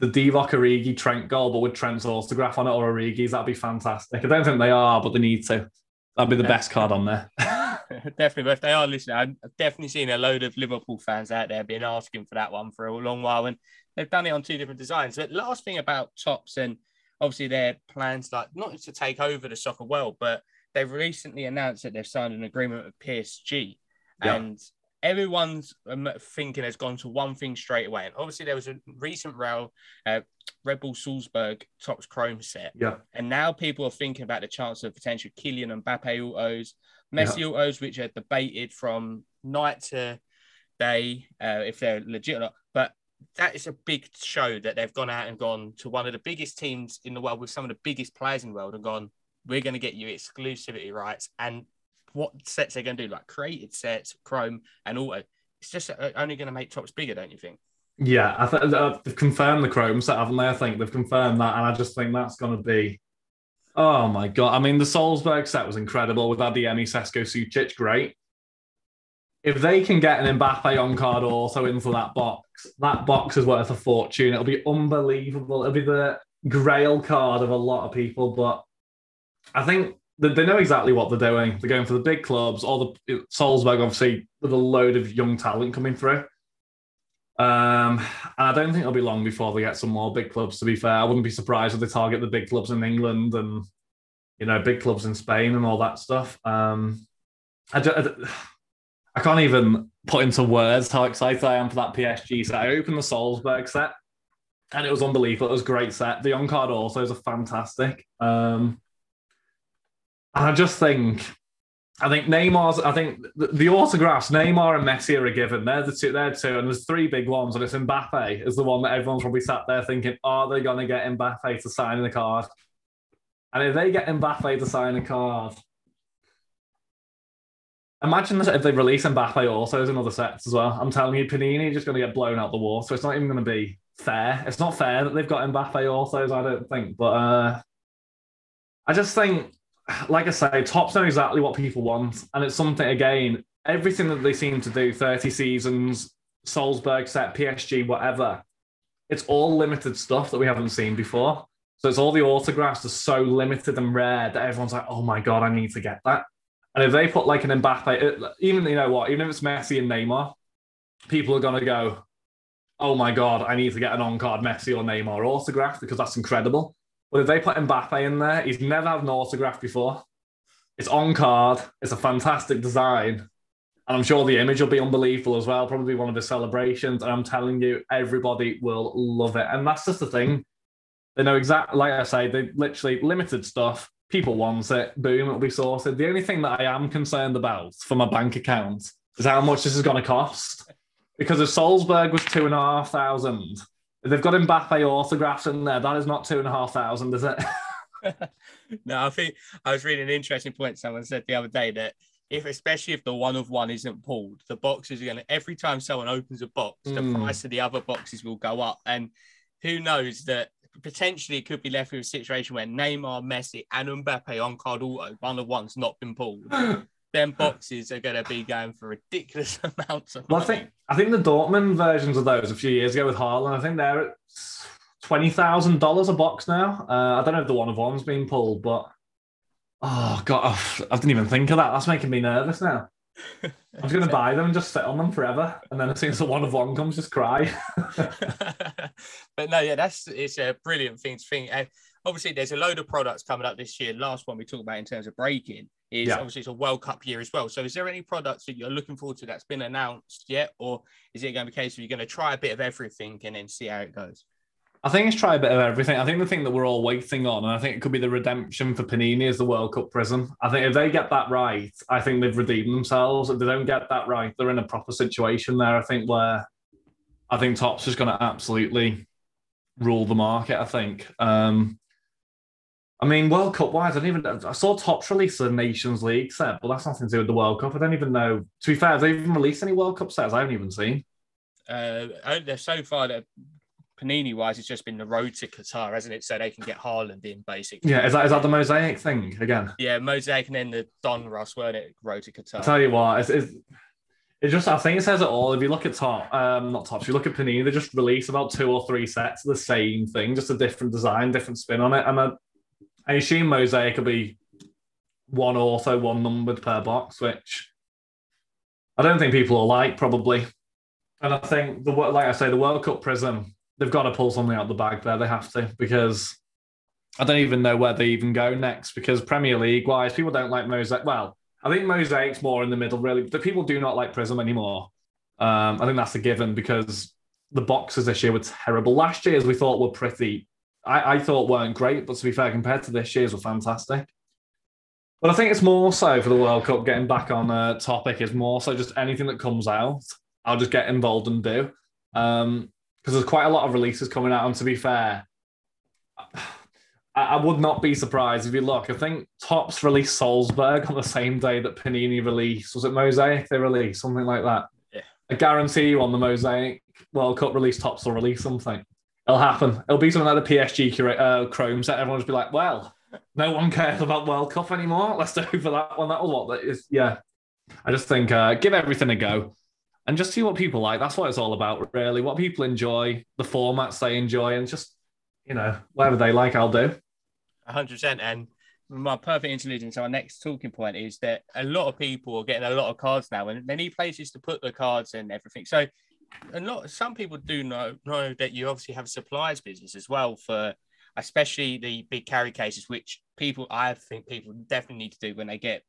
[SPEAKER 2] the Divock Origi Trent goal, but with Trent's autograph on it or Origi's. That'd be fantastic. I don't think they are, but they need to. That'd be the best card on there. <laughs>
[SPEAKER 1] definitely, but if they are listening, I've definitely seen a load of Liverpool fans out there being asking for that one for a long while, and they've done it on two different designs. But last thing about Topps and obviously their plans, like not to take over the soccer world, but they've recently announced that they've signed an agreement with PSG, yeah. and everyone's um, thinking has gone to one thing straight away. And obviously, there was a recent Real, uh, Red Bull Salzburg Topps Chrome set.
[SPEAKER 2] Yeah.
[SPEAKER 1] And now people are thinking about the chance of potential Kylian Mbappe autos, Messi yeah. autos, which are debated from night to day uh, if they're legit or not. But that is a big show that they've gone out and gone to one of the biggest teams in the world with some of the biggest players in the world and gone, we're going to get you exclusivity rights. And what sets they're going to do, like created sets, Chrome and auto. It's just uh, only going to make Topps bigger, don't you think?
[SPEAKER 2] Yeah, I think they've confirmed the Chrome set, haven't they? I think they've confirmed that, and I just think that's going to be. Oh my god! I mean, the Salzburg set was incredible with Adeyemi, Sesko, Sucic, great. If they can get an Mbappe on card also into that box, that box is worth a fortune. It'll be unbelievable. It'll be the grail card of a lot of people, but I think they know exactly what they're doing. They're going for the big clubs. All the Salzburg, obviously, with a load of young talent coming through. Um, and I don't think it'll be long before they get some more big clubs. To be fair, I wouldn't be surprised if they target the big clubs in England and you know big clubs in Spain and all that stuff. Um, I, I, I can't even put into words how excited I am for that PSG set. I opened the Salzburg set, and it was unbelievable. It was a great set. The on card also is a fantastic. Um, I just think, I think Neymar's. I think the, the, autographs, Neymar and Messi are a given. They're the two. They're two, and there's three big ones, and it's Mbappe is the one that everyone's probably sat there thinking, are they going to get Mbappe to sign the card? And if they get Mbappe to sign a card, imagine if they release Mbappe also as another sets as well. I'm telling you, Panini just going to get blown out the water. So it's not even going to be fair. It's not fair that they've got Mbappe also. I don't think, but uh, I just think like I say, Topps know exactly what people want, and it's something again. Everything that they seem to do, thirty seasons, Salzburg set, PSG, whatever, it's all limited stuff that we haven't seen before. So it's all the autographs are so limited and rare that everyone's like, "Oh my god, I need to get that." And if they put like an Mbappe, even you know what, even if it's Messi and Neymar, people are gonna go, "Oh my god, I need to get an on-card Messi or Neymar autograph because that's incredible." But if they put Mbappe in there, he's never had an autograph before. It's on card. It's a fantastic design. And I'm sure the image will be unbelievable as well. Probably one of the celebrations. And I'm telling you, everybody will love it. And that's just the thing. They know exactly, like I say, they literally limited stuff. People want it. Boom, it'll be sorted. The only thing that I am concerned about for my bank account is how much this is going to cost. Because if Salzburg was two and a half thousand, they've got Mbappe autographs in there. That is not two and a half thousand, is it? <laughs>
[SPEAKER 1] no, I think I was reading an interesting point. Someone said the other day that if, especially if the one of one isn't pulled, the boxes are going to, every time someone opens a box, the hmm. price of the other boxes will go up. And who knows that potentially it could be left with a situation where Neymar, Messi, and Mbappe on card auto, one of one's not been pulled. <gasps> <laughs> them boxes are going to be going for ridiculous <laughs> amounts of
[SPEAKER 2] well, I think I think the Dortmund versions of those a few years ago with Haaland, I think they're at twenty thousand dollars a box now. Uh, I don't know if the one of one's been pulled, but oh god, I didn't even think of that. That's making me nervous now. I was going to buy them and just sit on them forever, and then as soon as the one of one comes, just cry. <laughs> <laughs>
[SPEAKER 1] but no, yeah, that's it's a brilliant thing to think. Obviously there's a load of products coming up this year. Last one we talked about in terms of breaking is
[SPEAKER 2] Yeah.
[SPEAKER 1] obviously it's a World Cup year as well. So is there any products that you're looking forward to that's been announced yet, or is it going to be a case of you're going to try a bit of everything and then see how it goes?
[SPEAKER 2] I think it's try a bit of everything. I think the thing that we're all waiting on, and I think it could be the redemption for Panini, is the World Cup Prizm. I think if they get that right, I think they've redeemed themselves. If they don't get that right, they're in a proper situation there. I think where I think Topps is going to absolutely rule the market. I think. Um, I mean, World Cup wise, I don't even. I saw Topps release a Nations League set, but that's nothing to do with the World Cup. I don't even know. To be fair, have they even released any World Cup sets? I haven't even seen.
[SPEAKER 1] Uh, oh, so far, that Panini wise, it's just been the road to Qatar, hasn't it? So they can get Haaland in basically.
[SPEAKER 2] Yeah, is that is that the mosaic thing again?
[SPEAKER 1] Yeah, Mosaic and then the Donruss, weren't it? Road to Qatar.
[SPEAKER 2] I tell you what, it's, it's, it's just I think it says it all. If you look at top, um, not top, if you look at Panini, they just release about two or three sets of the same thing, just a different design, different spin on it. And I, I assume mosaic will be one auto, one numbered per box, which I don't think people will like probably. And I think the like I say, the World Cup Prizm, they've got to pull something out the bag there. They have to because I don't even know where they even go next. Because Premier League wise, people don't like mosaic. Well, I think mosaic's more in the middle. Really, the people do not like Prizm anymore. Um, I think that's a given because the boxes this year were terrible. Last year's we thought were pretty. I, I thought weren't great, but to be fair, compared to this year's, were fantastic. But I think it's more so for the World Cup. Getting back on a topic is more so just anything that comes out, I'll just get involved and do. Um, because there's quite a lot of releases coming out. And to be fair, I, I would not be surprised if you look. I think Topps released Salzburg on the same day that Panini released. Was it Mosaic they released? Something like that.
[SPEAKER 1] Yeah.
[SPEAKER 2] I guarantee you on the Mosaic World Cup release, Topps will release something. It'll happen. It'll be something like the PSG uh, Chrome set. Everyone be like, well, no one cares about World Cup anymore. Let's do <laughs> for that one. That'll what that is. Yeah. I just think uh, give everything a go and just see what people like. That's what it's all about, really. What people enjoy, the formats they enjoy, and just, you know, whatever they like, I'll do.
[SPEAKER 1] 100%. And my perfect interlude into our next talking point is that a lot of people are getting a lot of cards now and they need places to put the cards and everything. So, a lot, some people do know, know that you obviously have a suppliers business as well for especially the big carry cases, which people, I think people definitely need to do when they get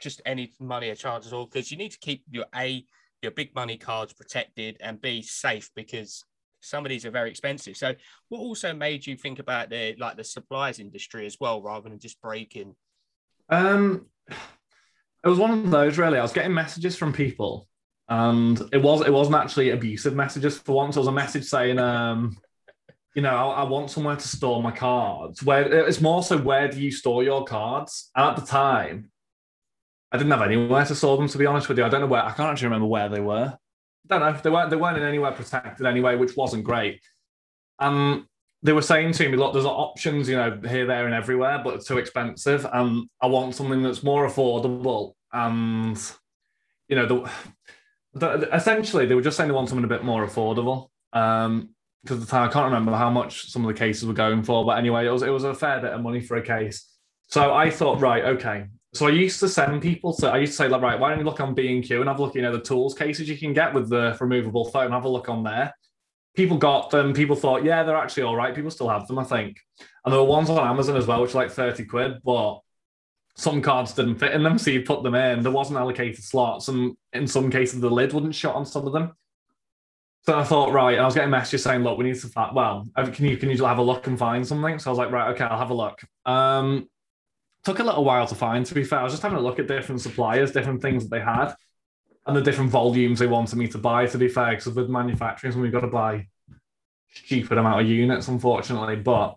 [SPEAKER 1] just any money or chance at all, because you need to keep your A, your big money cards protected and be safe because some of these are very expensive. So, what also made you think about the like the supplies industry as well, rather than just breaking?
[SPEAKER 2] Um, it was one of those really. I was getting messages from people, and it was it wasn't actually abusive messages. For once, it was a message saying, um, you know, I, I want somewhere to store my cards. Where it's more so, where do you store your cards? And at the time, I didn't have anywhere to store them. To be honest with you, I don't know where. I can't actually remember where they were. I don't know. They weren't. They weren't in anywhere protected anyway, which wasn't great. Um, they were saying to me, look, there's options, you know, here, there, and everywhere, but it's too expensive. And I want something that's more affordable. And, you know, the, the, essentially, they were just saying they want something a bit more affordable. Um, because the time I can't remember how much some of the cases were going for, but anyway, it was it was a fair bit of money for a case. So I thought, right, okay. So I used to send people to I used to say, like, right, why don't you look on B and Q and have a look, you know, the tools cases you can get with the removable phone, have a look on there people got them. People thought, yeah, they're actually all right. People still have them, I think. And there were ones on Amazon as well, which are like 30 quid, but some cards didn't fit in them. So you put them in. There wasn't allocated slots. And in some cases, the lid wouldn't shut on some of them. So I thought, right, I was getting messages saying, look, we need to, fa- well, can you, can you have a look and find something? So I was like, right, okay, I'll have a look. Um, took a little while to find, to be fair. I was just having a look at different suppliers, different things that they had and the different volumes they wanted me to buy, to be fair, because with manufacturing, we've got to buy stupid amount of units, unfortunately. But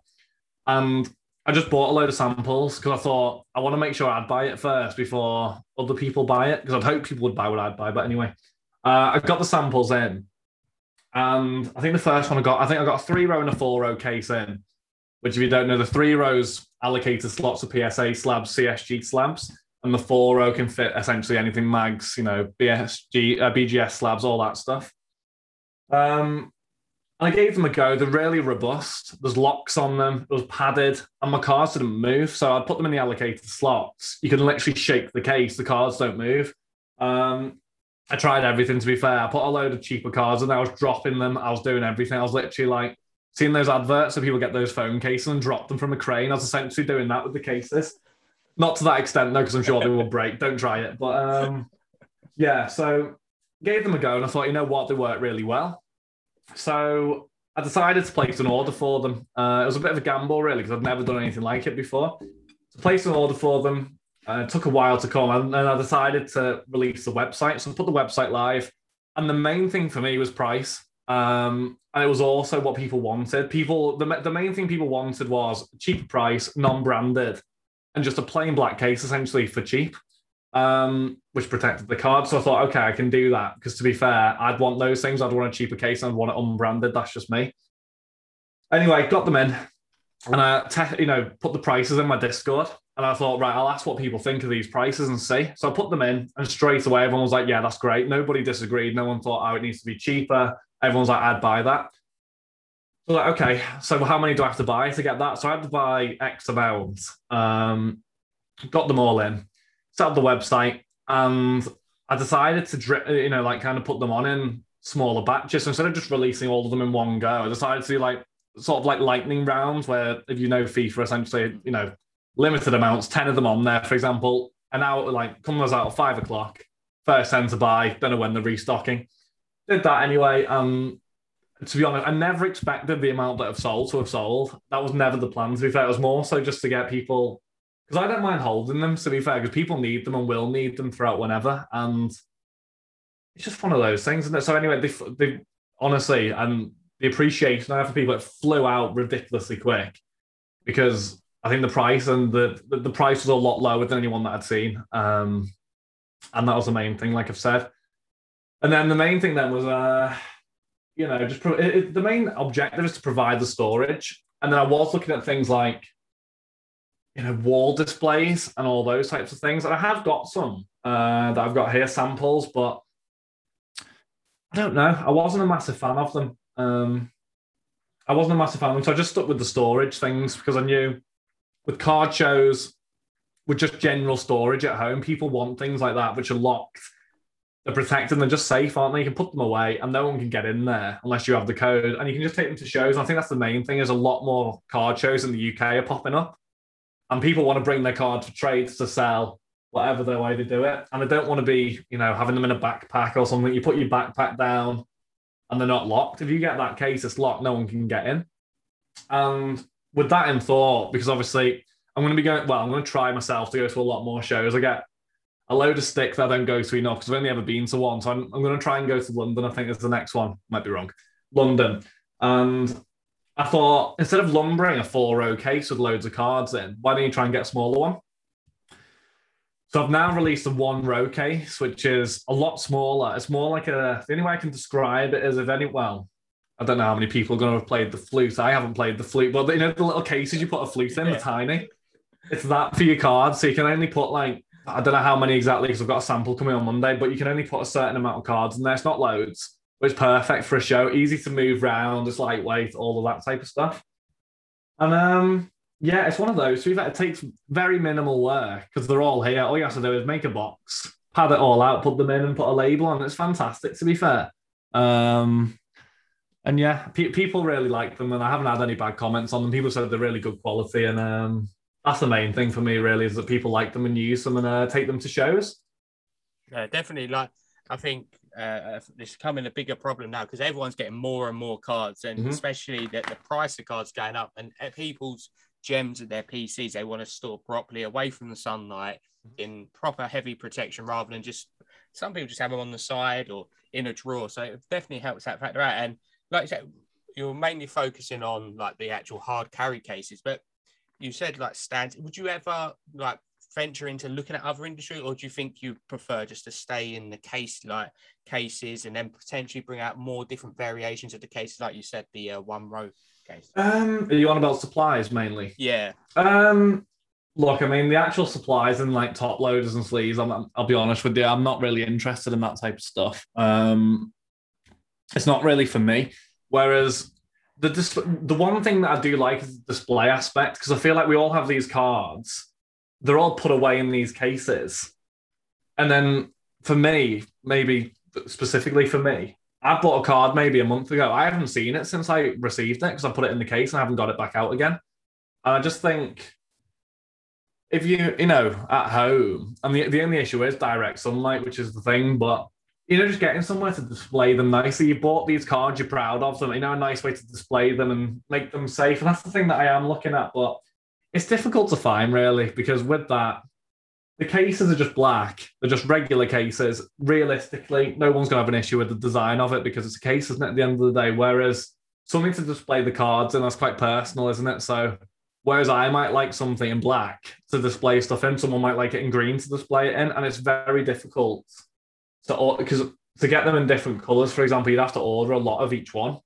[SPEAKER 2] and I just bought a load of samples because I thought I want to make sure I'd buy it first before other people buy it, because I'd hope people would buy what I'd buy. But anyway, uh, I got the samples in. And I think the first one I got, I think I got a three row and a four row case in, which if you don't know, the three rows allocated slots of PSA slabs, CSG slabs and the four row can fit essentially anything mags, you know, BSG, uh, BGS slabs, all that stuff. Um, I gave them a go. They're really robust. There's locks on them. It was padded, and my cards didn't move. So I put them in the allocated slots. You can literally shake the case. The cards don't move. Um, I tried everything. To be fair, I put a load of cheaper cards, and I was dropping them. I was doing everything. I was literally like, seeing those adverts so people get those phone cases and drop them from a crane. I was essentially doing that with the cases. Not to that extent, though, because I'm sure they will break. Don't try it. But um, yeah, so gave them a go and I thought, you know what, they work really well. So I decided to place an order for them. Uh, it was a bit of a gamble, really, because I'd never done anything like it before. To place an order for them, uh, it took a while to come, and then I decided to release the website. So I put the website live, and the main thing for me was price. Um, and it was also what people wanted. People, the, the main thing people wanted was cheaper price, non-branded, and just a plain black case essentially for cheap, um, which protected the card. So I thought, okay, I can do that because to be fair, I'd want those things. I'd want a cheaper case. I'd want it unbranded. That's just me. Anyway, got them in, and I, te- you know, put the prices in my Discord. And I thought, right, I'll ask what people think of these prices and see. So I put them in, and straight away, everyone was like, yeah, that's great. Nobody disagreed. No one thought, oh, it needs to be cheaper. Everyone's like, I'd buy that. So like, okay, so how many do I have to buy to get that? So I had to buy X amount. Um, got them all in, set up the website, and I decided to, drip, you know, like kind of put them on in smaller batches. So instead of just releasing all of them in one go, I decided to do like sort of like lightning rounds, where if you know FIFA, essentially, you know, limited amounts, ten of them on there, for example, an hour like comes out at five o'clock, first ten to buy, don't know when they're restocking. Did that anyway. Um, to be honest, I never expected the amount that have sold to have sold. That was never the plan. To be fair, it was more so just to get people because I don't mind holding them. To be fair, because people need them and will need them throughout whenever, and it's just one of those things, it? So anyway, they, they honestly and the appreciation I have for people it flew out ridiculously quick because I think the price and the, the, the price was a lot lower than anyone that I'd seen, um, and that was the main thing, like I've said. And then the main thing then was, uh, you know, just pro- it, it, the main objective is to provide the storage. And then I was looking at things like, you know, wall displays and all those types of things. And I have got some uh, that I've got here, samples, but I don't know. I wasn't a massive fan of them. Um, I wasn't a massive fan of them, so I just stuck with the storage things because I knew with card shows, with just general storage at home, people want things like that which are locked they're protected they're just safe, aren't they? You can put them away and no one can get in there unless you have the code. And you can just take them to shows. And I think that's the main thing is a lot more card shows in the UK are popping up. And people want to bring their cards for trades to sell, whatever the way they do it. And they don't want to be, you know, having them in a backpack or something. You put your backpack down and they're not locked. If you get that case, it's locked, no one can get in. And with that in thought, because obviously I'm going to be going, well, I'm going to try myself to go to a lot more shows. I get a load of stick that I don't go to enough because I've only ever been to one. So I'm, I'm going to try and go to London. I think is the next one. Might be wrong. London. And I thought instead of lumbering a four row case with loads of cards in, why don't you try and get a smaller one? So I've now released a one row case, which is a lot smaller. It's more like a, the only way I can describe it is if any, well, I don't know how many people are going to have played the flute. I haven't played the flute, but you know, the little cases you put a flute in, yeah. the tiny. It's that for your cards. So you can only put like I don't know how many exactly because I've got a sample coming on Monday, but you can only put a certain amount of cards in there. It's not loads, it's perfect for a show. Easy to move around, it's lightweight, all of that type of stuff. And um, yeah, it's one of those. So it takes very minimal work because they're all here. All you have to do is make a box, pad it all out, put them in, and put a label on. It's fantastic, to be fair. Um, and yeah, pe- people really like them, and I haven't had any bad comments on them. People said they're really good quality, and um, that's the main thing for me, really, is that people like them and use them and uh, take them to shows.
[SPEAKER 1] Yeah, definitely. Like, I think uh, it's becoming a bigger problem now because everyone's getting more and more cards, and mm-hmm. especially that the price of cards going up, and people's gems at their PCs they want to store properly away from the sunlight mm-hmm. in proper heavy protection rather than just some people just have them on the side or in a drawer. So it definitely helps that factor out. And like I said, you're mainly focusing on like the actual hard carry cases, but you said like stands. Would you ever like venture into looking at other industry, or do you think you prefer just to stay in the case like cases and then potentially bring out more different variations of the cases, like you said, the uh, one row case?
[SPEAKER 2] Um, are you on about supplies mainly?
[SPEAKER 1] Yeah.
[SPEAKER 2] Um, look, I mean, the actual supplies and like top loaders and sleeves. I'm, I'll be honest with you, I'm not really interested in that type of stuff. Um, it's not really for me. Whereas the dis- the one thing that I do like is the display aspect because I feel like we all have these cards. They're all put away in these cases, and then for me, maybe specifically for me, I bought a card maybe a month ago. I haven't seen it since I received it because I put it in the case and I haven't got it back out again. And I just think if you, you know, at home, and the, the only issue is direct sunlight, which is the thing, but you know, just getting somewhere to display them nicely. You bought these cards, you're proud of them, you know, a nice way to display them and make them safe. And that's the thing that I am looking at. But it's difficult to find really, because with that, the cases are just black. They're just regular cases. Realistically, no one's going to have an issue with the design of it because it's a case, isn't it, at the end of the day? Whereas something to display the cards and that's quite personal, isn't it? So, whereas I might like something in black to display stuff in, someone might like it in green to display it in. And it's very difficult to, because to get them in different colors, for example, you'd have to order a lot of each one.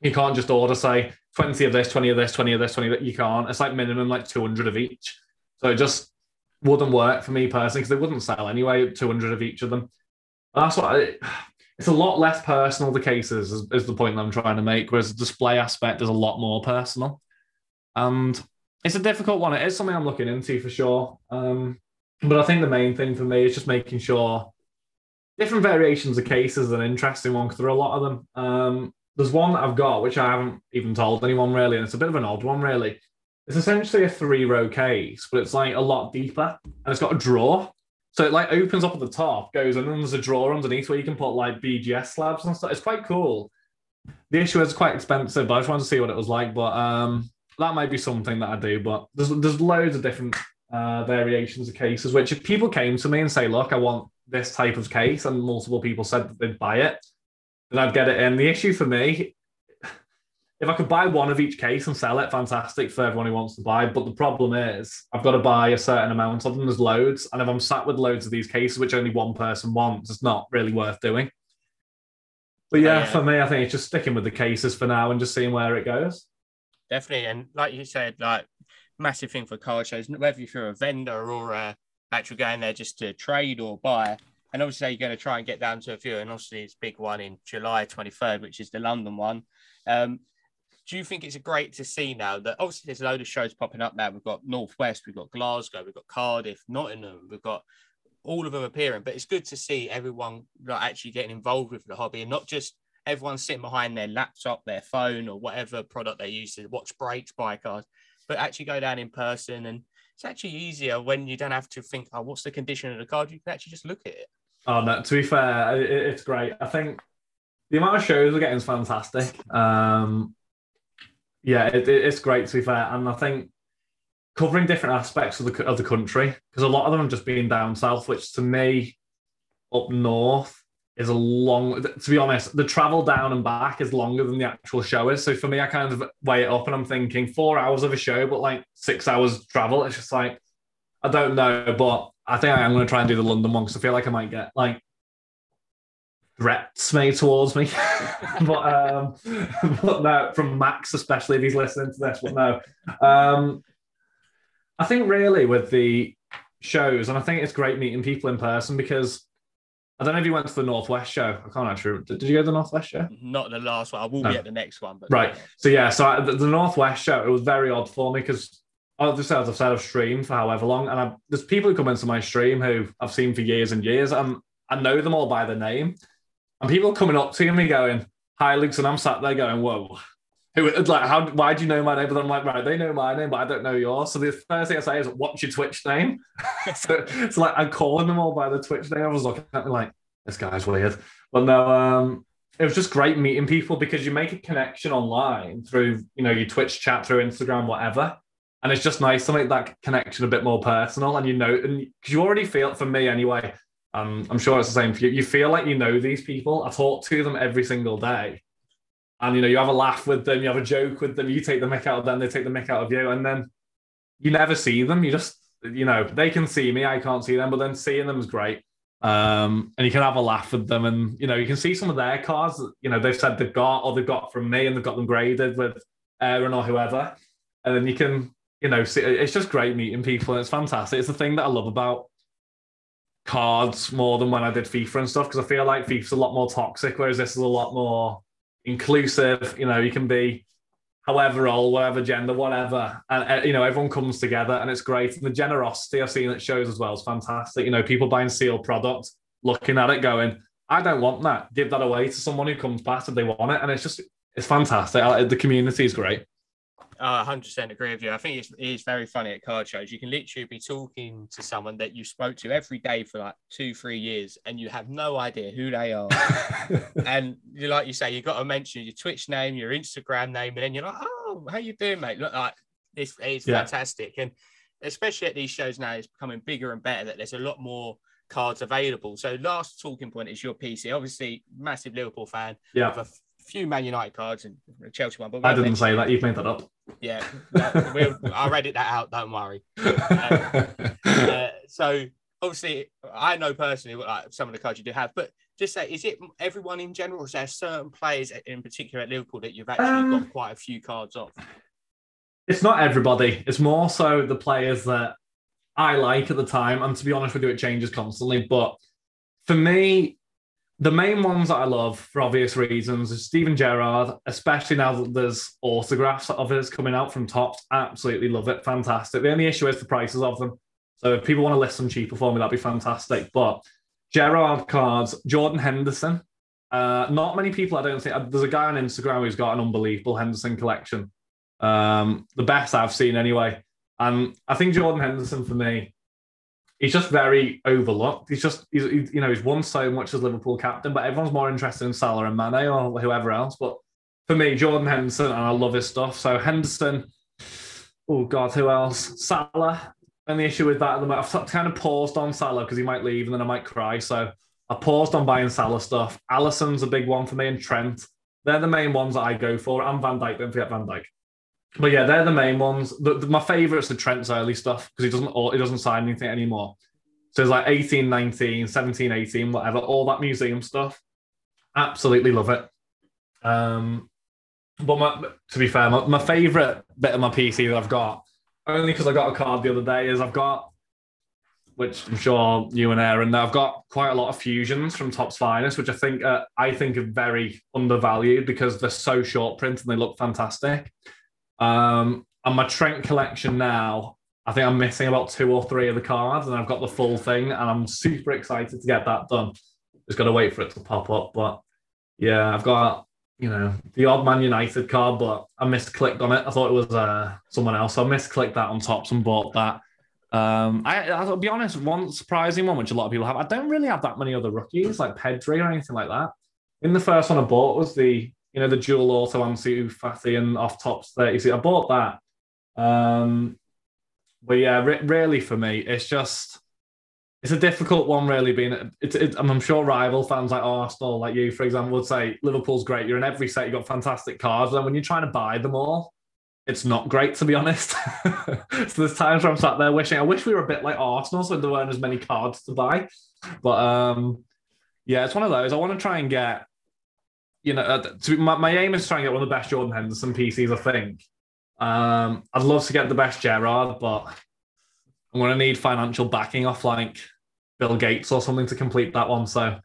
[SPEAKER 2] You can't just order, say, 20 of this, 20 of this, 20 of this, 20 of that. You can't. It's like minimum like 200 of each. So it just wouldn't work for me personally because they wouldn't sell anyway, 200 of each of them. That's what I, it's a lot less personal, the cases, is, is the point that I'm trying to make, whereas the display aspect is a lot more personal. And it's a difficult one. It is something I'm looking into for sure. Um, but I think the main thing for me is just making sure different variations of cases an interesting one because there are a lot of them. Um, there's one that I've got which I haven't even told anyone really, and it's a bit of an odd one really. It's essentially a three row case, but it's like a lot deeper and it's got a drawer. So it like opens up at the top, goes, and then there's a drawer underneath where you can put like BGS slabs and stuff. It's quite cool. The issue is quite expensive, but I just wanted to see what it was like. But um, that might be something that I do. But there's there's loads of different uh, variations of cases, which if people came to me and say, look, I want this type of case, and multiple people said that they'd buy it, then I'd get it in. The issue for me if I could buy one of each case and sell it, fantastic for everyone who wants to buy. But the problem is, I've got to buy a certain amount of them. There's loads, and if I'm sat with loads of these cases, which only one person wants, it's not really worth doing. But yeah, oh, yeah, for me, I think it's just sticking with the cases for now and just seeing where it goes.
[SPEAKER 1] Definitely, and like you said, like massive thing for car shows, whether you're a vendor or uh, actually going there just to trade or buy. And obviously, you're going to try and get down to a few. And obviously, it's big one in July 23rd, which is the London one. Um, do you think it's great to see now that obviously there's a load of shows popping up now? We've got Northwest, we've got Glasgow, we've got Cardiff, Nottingham, we've got all of them appearing. But it's good to see everyone like, actually getting involved with the hobby and not just everyone sitting behind their laptop, their phone, or whatever product they use to watch breaks, buy cars, but actually go down in person. And it's actually easier when you don't have to think, oh, what's the condition of the car? You can actually just look at it.
[SPEAKER 2] Oh, no, to be fair, it's great. I think the amount of shows we're getting is fantastic. Um, yeah, it, it's great to be fair, and I think covering different aspects of the of the country because a lot of them have just been down south, which to me up north is a long. To be honest, the travel down and back is longer than the actual show is. So for me, I kind of weigh it up, and I'm thinking four hours of a show, but like six hours travel. It's just like I don't know, but I think I am going to try and do the London one because I feel like I might get like threats made towards me. <laughs> but um, <laughs> but no, from Max, especially if he's listening to this. But no, um, I think really with the shows, and I think it's great meeting people in person because I don't know if you went to the Northwest show. I can't actually. Did, you go to the Northwest show?
[SPEAKER 1] Not the last one. I will no. be at the next one. But
[SPEAKER 2] right. So yeah. So I, the, the, Northwest show it was very odd for me because. I'll just say as I've said, I've streamed for however long, and I, there's people who come into my stream who I've seen for years and years, and I know them all by the name. And people coming up to me going, Hi, Luke. And I'm sat there going, Whoa. Who like how why do you know my name? But I'm like, right, they know my name, but I don't know yours. So the first thing I say is, what's your Twitch name? <laughs> so it's like I'm calling them all by the Twitch name. I was looking at me like, this guy's weird. But no, um, it was just great meeting people because you make a connection online through, you know, your Twitch chat, through Instagram, whatever. And it's just nice to make that connection a bit more personal. And you know, and because you already feel for me anyway, um, I'm sure it's the same for you. You feel like you know these people. I talk to them every single day. And you know, you have a laugh with them, you have a joke with them, you take the mick out of them, they take the mick out of you, and then you never see them. You just, you know, they can see me, I can't see them, but then seeing them is great. Um, and you can have a laugh with them, and you know, you can see some of their cars you know they've said they've got or they've got from me, and they've got them graded with Aaron or whoever, and then you can, you know, it's just great meeting people, and it's fantastic. It's the thing that I love about cards more than when I did FIFA and stuff because I feel like FIFA's a lot more toxic, whereas this is a lot more inclusive. You know, you can be however old, whatever gender, whatever, and uh, you know everyone comes together and it's great. And the generosity I've seen at shows as well is fantastic. You know, people buying sealed product, looking at it, going, I don't want that. Give that away to someone who comes past if they want it, and it's just it's fantastic. The community is great.
[SPEAKER 1] Uh, I 100% agree with you. I think it's, it's very funny at card shows. You can literally be talking to someone that you spoke to every day for like two, three years, and you have no idea who they are. <laughs> and you like you say, you've got to mention your Twitch name, your Instagram name, and then you're like, "Oh, how you doing, mate?" Look like it's, it's yeah. fantastic, and especially at these shows now, it's becoming bigger and better. That there's a lot more cards available. So last talking point is your PC. Obviously, massive Liverpool fan.
[SPEAKER 2] Yeah.
[SPEAKER 1] Few Man United cards and a Chelsea one.
[SPEAKER 2] But I didn't say that. You've made that up.
[SPEAKER 1] Yeah, we'll, I'll edit that out. Don't worry. Uh, uh, so obviously, I know personally what like some of the cards you do have, but just say, is it everyone in general, or is there certain players in particular at Liverpool that you've actually um, got quite a few cards of?
[SPEAKER 2] It's not everybody. It's more so the players that I like at the time. And to be honest with you, it changes constantly. But for me, the main ones that I love for obvious reasons is Steven Gerrard, especially now that there's autographs of his coming out from Topps. Absolutely love it. Fantastic. The only issue is the prices of them. So if people want to list them cheaper for me, that'd be fantastic. But Gerrard cards, Jordan Henderson. Uh, not many people, I don't think. Uh, there's a guy on Instagram who's got an unbelievable Henderson collection. Um, the best I've seen anyway. And I think Jordan Henderson for me, he's just very overlooked. He's just, he's, he, you know, he's won so much as Liverpool captain, but everyone's more interested in Salah and Mane or whoever else. But for me, Jordan Henderson, and I love his stuff. So Henderson, oh God, who else? Salah. And the issue with that, at the moment, I've kind of paused on Salah because he might leave and then I might cry. So I paused on buying Salah stuff. Alisson's a big one for me and Trent. They're the main ones that I go for. And Van Dijk, don't forget Van Dijk. But yeah, they're the main ones. The, the, my favourite's the Trent's early stuff because he doesn't he doesn't sign anything anymore. So it's like 18, 19, 17, 18, whatever, all that museum stuff. Absolutely love it. Um, but my, to be fair, my, my favourite bit of my PC that I've got, only because I got a card the other day, is I've got, which I'm sure you and Aaron, I've got quite a lot of fusions from Topps Finest, which I think uh, I think are very undervalued because they're so short print and they look fantastic. Um, and my Trent collection now, I think I'm missing about two or three of the cards, and I've got the full thing, and I'm super excited to get that done. Just got to wait for it to pop up. But yeah, I've got you know the odd Man United card, but I misclicked on it. I thought it was uh, someone else, so I misclicked that on Topps and bought that. Um, I, I'll be honest, one surprising one, which a lot of people have. I don't really have that many other rookies like Pedri or anything like that. In the first one I bought was the you know, the dual auto Ansu Fati and off Topps 30. I bought that. Um, but yeah, re- really for me, it's just it's a difficult one, really. Being it's, it, I'm sure rival fans like Arsenal, like you, for example, would say Liverpool's great. You're in every set, you've got fantastic cards, and when you're trying to buy them all, it's not great to be honest. <laughs> so there's times where I'm sat there wishing I wish we were a bit like Arsenal, so there weren't as many cards to buy. But um, yeah, it's one of those. I want to try and get you know, uh, to, my, my aim is trying to get one of the best Jordan Henderson PCs, I think. Um, I'd love to get the best Gerrard, but I'm going to need financial backing off like Bill Gates or something to complete that one. So,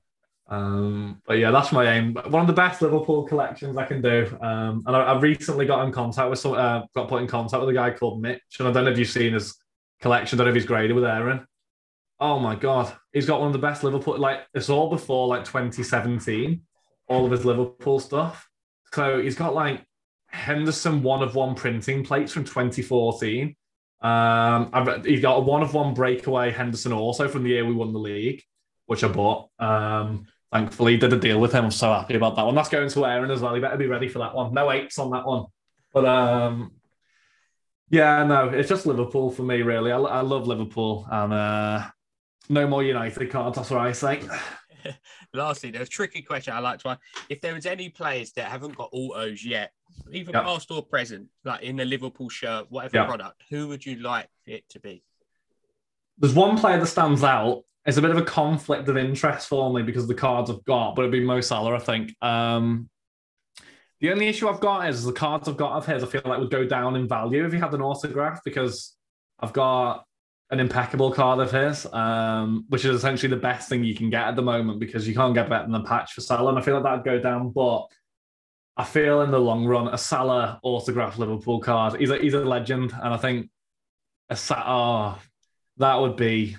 [SPEAKER 2] um, but yeah, that's my aim. One of the best Liverpool collections I can do. Um, and I, have recently got in contact with some, uh, got put in contact with a guy called Mitch, and I don't know if you've seen his collection. I don't know if he's graded with Aaron. Oh my god, he's got one of the best Liverpool. Like it's all before like 2017 all of his Liverpool stuff. So he's got like Henderson one of one printing plates from 2014. Um, he's got a one of one breakaway Henderson also from the year we won the league, which I bought. Um, thankfully, did a deal with him. I'm so happy about that one. That's going to Aaron as well. He better be ready for that one. No eights on that one. But um, yeah, no, it's just Liverpool for me, really. I, I love Liverpool and uh, no more United cards. That's what I say. <laughs>
[SPEAKER 1] lastly, there's a tricky question I like to ask. If there was any players that haven't got autos yet, even yep. past or present, like in the Liverpool shirt, whatever yep. product, who would you like it to be?
[SPEAKER 2] There's one player that stands out. It's a bit of a conflict of interest for me because the cards I've got, but it'd be Mo Salah, I think. Um, the only issue I've got is the cards I've got of his, I feel like would go down in value if he had an autograph because I've got an impeccable card of his, um, which is essentially the best thing you can get at the moment because you can't get better than a patch for Salah. And I feel like that'd go down, but I feel in the long run, a Salah autograph Liverpool card, he's a, he's a legend. And I think a oh, that would be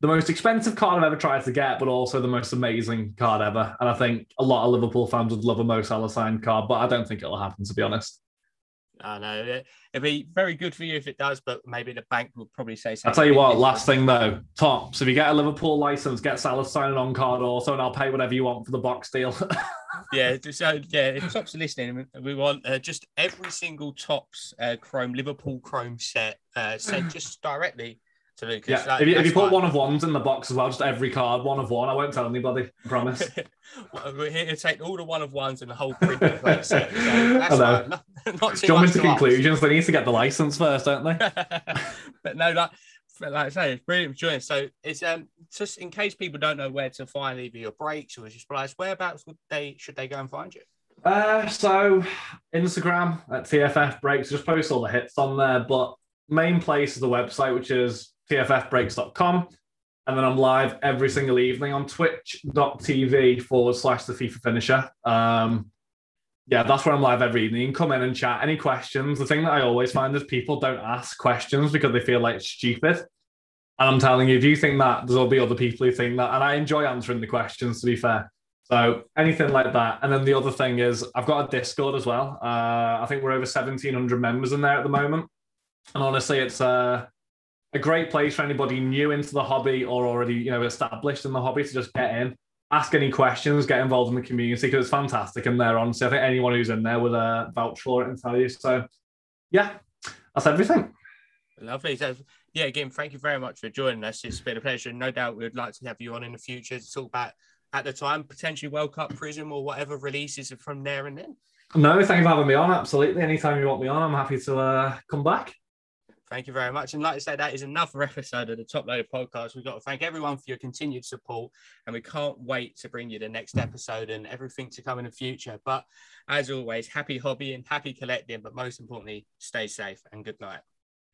[SPEAKER 2] the most expensive card I've ever tried to get, but also the most amazing card ever. And I think a lot of Liverpool fans would love a Mo Salah signed card, but I don't think it'll happen, to be honest.
[SPEAKER 1] I know it'd be very good for you if it does, but maybe the bank will probably say. Something.
[SPEAKER 2] I'll tell you what. Last thing though, Topps. If you get a Liverpool license, get Salah signing on card also, and I'll pay whatever you want for the box deal. <laughs>
[SPEAKER 1] yeah. So yeah, if Topps are listening, we want uh, just every single Topps uh, Chrome Liverpool Chrome set uh, sent just directly to Lucas.
[SPEAKER 2] Yeah, that, if you, if you put one of ones in the box as well, just every card, one of one. I won't tell anybody, I promise. <laughs>
[SPEAKER 1] We're here to take all the one of ones and the whole print set. So that's Not,
[SPEAKER 2] not too Jumping to conclusions. They need to get the license first, don't they? <laughs>
[SPEAKER 1] but no, like, like I say, it's brilliant joining. So it's um just in case people don't know where to find either your breaks or your supplies, whereabouts would they should they go and find you?
[SPEAKER 2] Uh, so Instagram at TFF Breaks, just post all the hits on there. But main place is the website, which is tffbreaks.com. And then I'm live every single evening on twitch.tv forward slash the FIFA finisher. Um, yeah, that's where I'm live every evening. come in and chat. Any questions? The thing that I always find is people don't ask questions because they feel like stupid. And I'm telling you, if you think that, there'll be other people who think that. And I enjoy answering the questions, to be fair. So anything like that. And then the other thing is, I've got a Discord as well. Uh, I think we're over 1,700 members in there at the moment. And honestly, it's uh, a great place for anybody new into the hobby or already you know established in the hobby to just get in, ask any questions, get involved in the community because it's fantastic in there. Honestly, I think anyone who's in there would uh, vouch for it and tell you. So, yeah, that's everything.
[SPEAKER 1] Lovely. So, yeah, again, thank you very much for joining us. It's been a pleasure. No doubt we'd like to have you on in the future to talk about at the time potentially World Cup Prizm or whatever releases from there and then.
[SPEAKER 2] No, thank you for having me on. Absolutely. Anytime you want me on, I'm happy to uh, come back.
[SPEAKER 1] Thank you very much. And like I said, that is another episode of the Top Loader podcast. We've got to thank everyone for your continued support. And we can't wait to bring you the next episode and everything to come in the future. But as always, happy hobby and happy collecting. But most importantly, stay safe and good night.